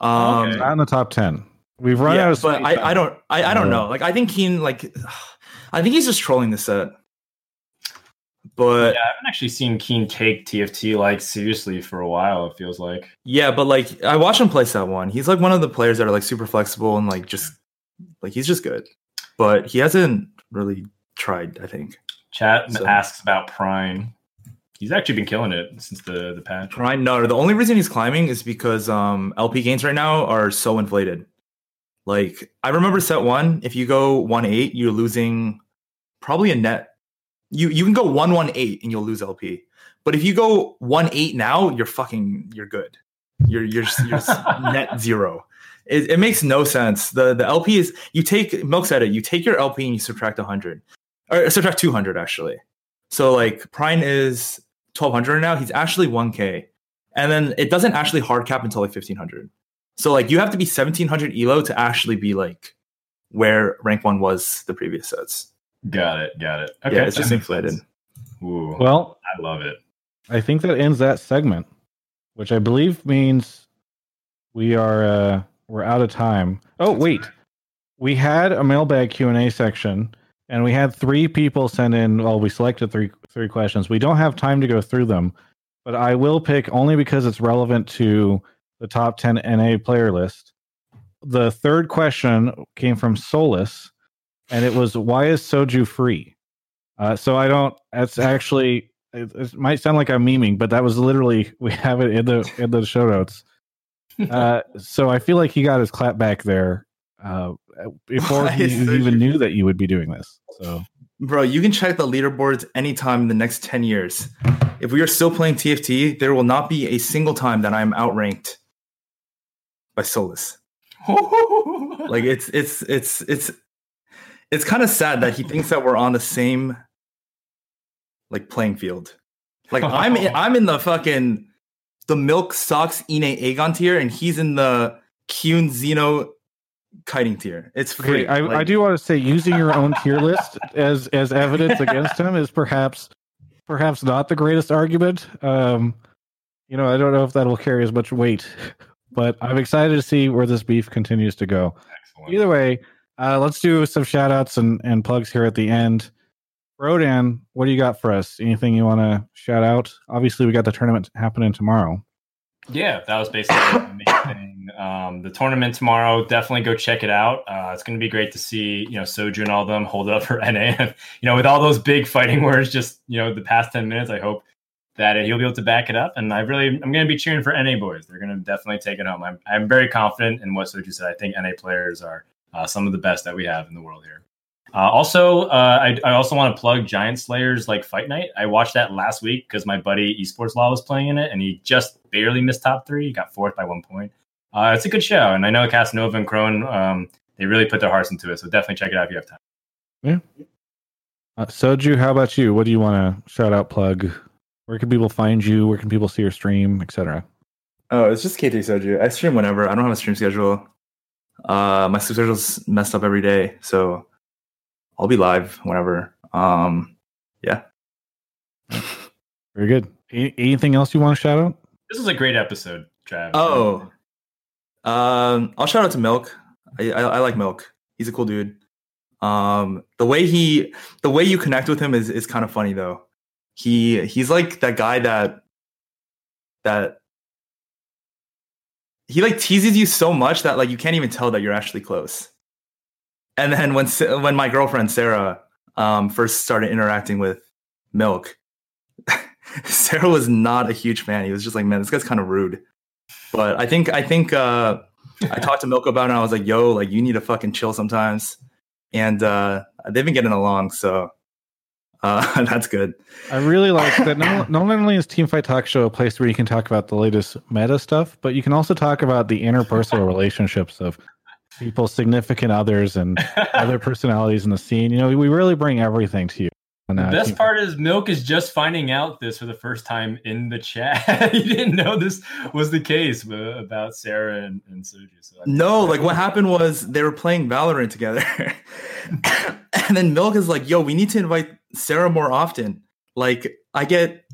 Um Okay. Not in the top 10. We've run yeah, out of but. I, I don't I, I don't know. Like I think Keen like I think he's just trolling the set. But yeah, I haven't actually seen Keen take TFT like seriously for a while. It feels like. yeah, but like I watched him play set one. He's like one of the players that are like super flexible and like just like he's just good. But he hasn't really tried, I think. Chat So- asks about Prime. He's actually been killing it since the the patch. Ryan, no, the only reason he's climbing is because um LP gains right now are so inflated. Like I remember set one, if you go one eight, you're losing probably a net. You you can go one one eight and you'll lose LP. But if you go one eight now, you're fucking you're good. You're you're you're net zero. It, it makes no sense. The the LP is you take Milk said it. You take your LP and you subtract hundred, or subtract two hundred actually. So like Prime is twelve hundred now. He's actually one k, and then it doesn't actually hard cap until like fifteen hundred. So like you have to be seventeen hundred elo to actually be like where rank one was the previous sets. Got it. Got it. Okay, yeah, it's just inflated. Ooh, Well, I love it. I think that ends that segment, which I believe means we are uh we're out of time. Oh wait, we had a mailbag Q and A section, and we had three people send in. Well, we selected three three questions. We don't have time to go through them, but I will pick only because it's relevant to the top ten NA player list. The third question came from Solus, and it was why is soju free? Uh, so I don't. That's actually it, it might sound like I'm memeing, but that was literally we have it in the in the show notes. Uh, so I feel like he got his clap back there uh, before he, he even knew that you would be doing this. So Bro, you can check the leaderboards anytime in the next 10 years. If we are still playing TFT, there will not be a single time that I am outranked by Solus. Like it's it's it's it's it's kind of sad that he thinks that we're on the same like playing field. Like I'm in, I'm in the fucking the milk socks Ine Aegon tier and he's in the Kiyoon Xeno kiting tier. It's free. okay, I, I do want to say using your own tier list as as evidence against him is perhaps perhaps not the greatest argument. Um, you know, I don't know if that will carry as much weight, but I'm excited to see where this beef continues to go. Excellent. Either way, uh, let's do some shout outs and, and plugs here at the end. Frodan, what do you got for us? Anything you want to shout out? Obviously, we got the tournament happening tomorrow. Yeah, that was basically amazing. Um, the tournament tomorrow, definitely go check it out. Uh, it's going to be great to see you know Soju and all them hold up for NA. you know, with all those big fighting words, just you know the past ten minutes. I hope that he'll be able to back it up. And I really, I'm going to be cheering for NA boys. They're going to definitely take it home. I'm, I'm very confident in what Soju said. I think NA players are uh, some of the best that we have in the world here. Uh, also, uh, I, I also want to plug Giant Slayers like Fight Night. I watched that last week because my buddy Esports Law was playing in it, and he just barely missed top three. He got fourth by one point. Uh, it's a good show, and I know Casanova and Crone um, they really put their hearts into it. So definitely check it out if you have time. Uh, Soju, how about you? What do you want to shout out, plug? Where can people find you? Where can people see your stream, etc.? Oh, it's just K3 Soju. I stream whenever. I don't have a stream schedule. Uh, my sleep schedule's messed up every day, so I'll be live whenever. Um, yeah. Very good. A- anything else you want to shout out? This was a great episode, Trav. Oh, um, I'll shout out to Milk. I, I, I like Milk. He's a cool dude. Um, the way he, the way you connect with him is is kind of funny though. He he's like that guy that that he like teases you so much that like you can't even tell that you're actually close. And then when when my girlfriend Sarah um, first started interacting with Milk, Sarah was not a huge fan. He was just like, man, this guy's kind of rude. But I think I think uh, I talked to Milk about it. and I was like, yo, like you need to fucking chill sometimes. And uh, they've been getting along, so uh, that's good. I really like that. Not, not only is Team Fight Talk Show a place where you can talk about the latest meta stuff, but you can also talk about the interpersonal relationships of people, significant others and other personalities in the scene. You know, we really bring everything to you. On, The best part is Milk is just finding out this for the first time in the chat. he didn't know this was the case uh, about Sarah and, and Soju. So No, like what happened was they were playing Valorant together. and then Milk is like, yo, we need to invite Sarah more often. Like I get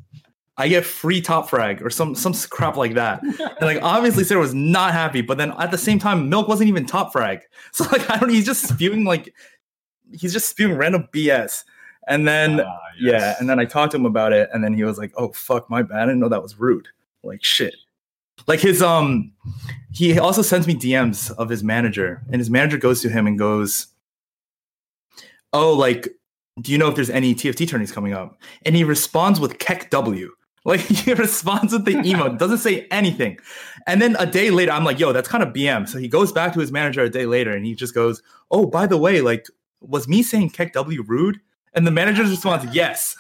I get free top frag or some some crap like that. And like obviously Sarah was not happy, but then at the same time, Milk wasn't even top frag. So like I don't he's just spewing like he's just spewing random BS. And then Ah, yeah, and then I talked to him about it, and then he was like, "Oh fuck, my bad. I didn't know that was rude. Like shit." Like his um, he also sends me DMs of his manager, and his manager goes to him and goes, "Oh, like, do you know if there's any TFT tourneys coming up?" And he responds with KEKW. Like he responds with the emote, doesn't say anything. And then a day later, I'm like, "Yo, that's kind of BM." So he goes back to his manager a day later, and he just goes, "Oh, by the way, like, was me saying KEKW rude?" And the manager responds, "Yes."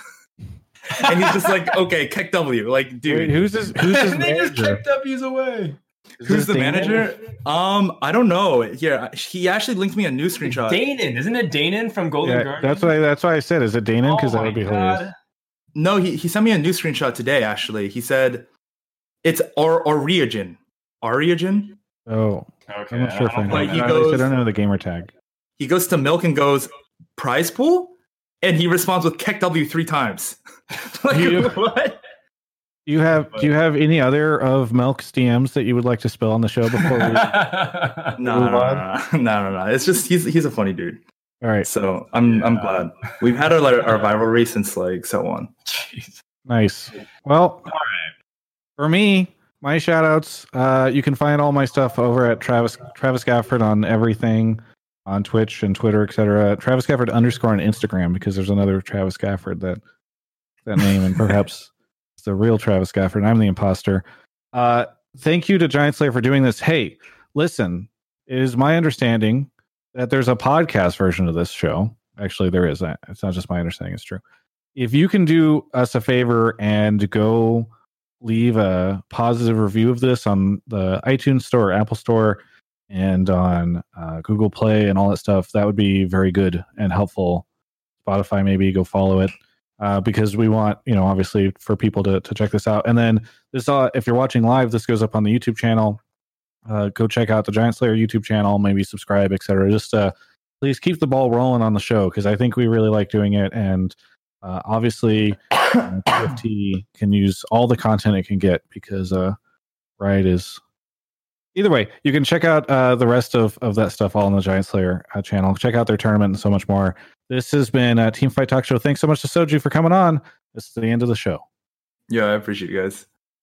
and he's just like, "Okay, KEKW." Like, dude, Wait, who's his who's his and they just manager? kicked W's away. Is Who's this the Damon? manager? Um, I don't know. Here, he actually linked me a new screenshot. Danon, isn't it Danon from Golden Yeah, Guardian? that's why that's why I said is it Danon because Oh that would be my hilarious. No, he, he sent me a new screenshot today. Actually, he said it's or Origin. Origin. Oh, Okay, I'm not sure if I don't know. Like, he goes- I don't know the gamer tag. He goes to Milk and goes prize pool, and he responds with KEKW three times. like You- what? Do you have do you have any other of Milk's DMs that you would like to spill on the show before we? No, no, Move no, on? no, no, no, no. It's just he's he's a funny dude. All right, So I'm I'm glad we've had our our rivalry since like so on. Jeez. nice. Well, All right. for me, my shout outs, uh, you can find all my stuff over at Travis Travis Gafford on everything on Twitch and Twitter, etc. Travis Gafford underscore on Instagram because there's another Travis Gafford that that name and perhaps it's the real Travis Gafford. and I'm the imposter. Uh, thank you to Giant Slayer for doing this. Hey, listen, it is my understanding that there's a podcast version of this show. Actually, there is. It's not just my understanding; it's true. If you can do us a favor and go leave a positive review of this on the iTunes Store, Apple Store, and on uh, Google Play and all that stuff, that would be very good and helpful. Spotify, maybe go follow it uh, because we want, you know, obviously for people to, to check this out. And then this, uh, if you're watching live, this goes up on the YouTube channel. Uh, go check out the Giant Slayer YouTube channel, maybe subscribe, etc. Just uh, please keep the ball rolling on the show because I think we really like doing it. And uh, obviously, TFT can use all the content it can get because Riot is. Either way, you can check out uh, the rest of, of that stuff all on the Giant Slayer uh, channel. Check out their tournament and so much more. This has been a Team Fight Talk Show. Thanks so much to Soju for coming on. This is the end of the show. Yeah, I appreciate you guys.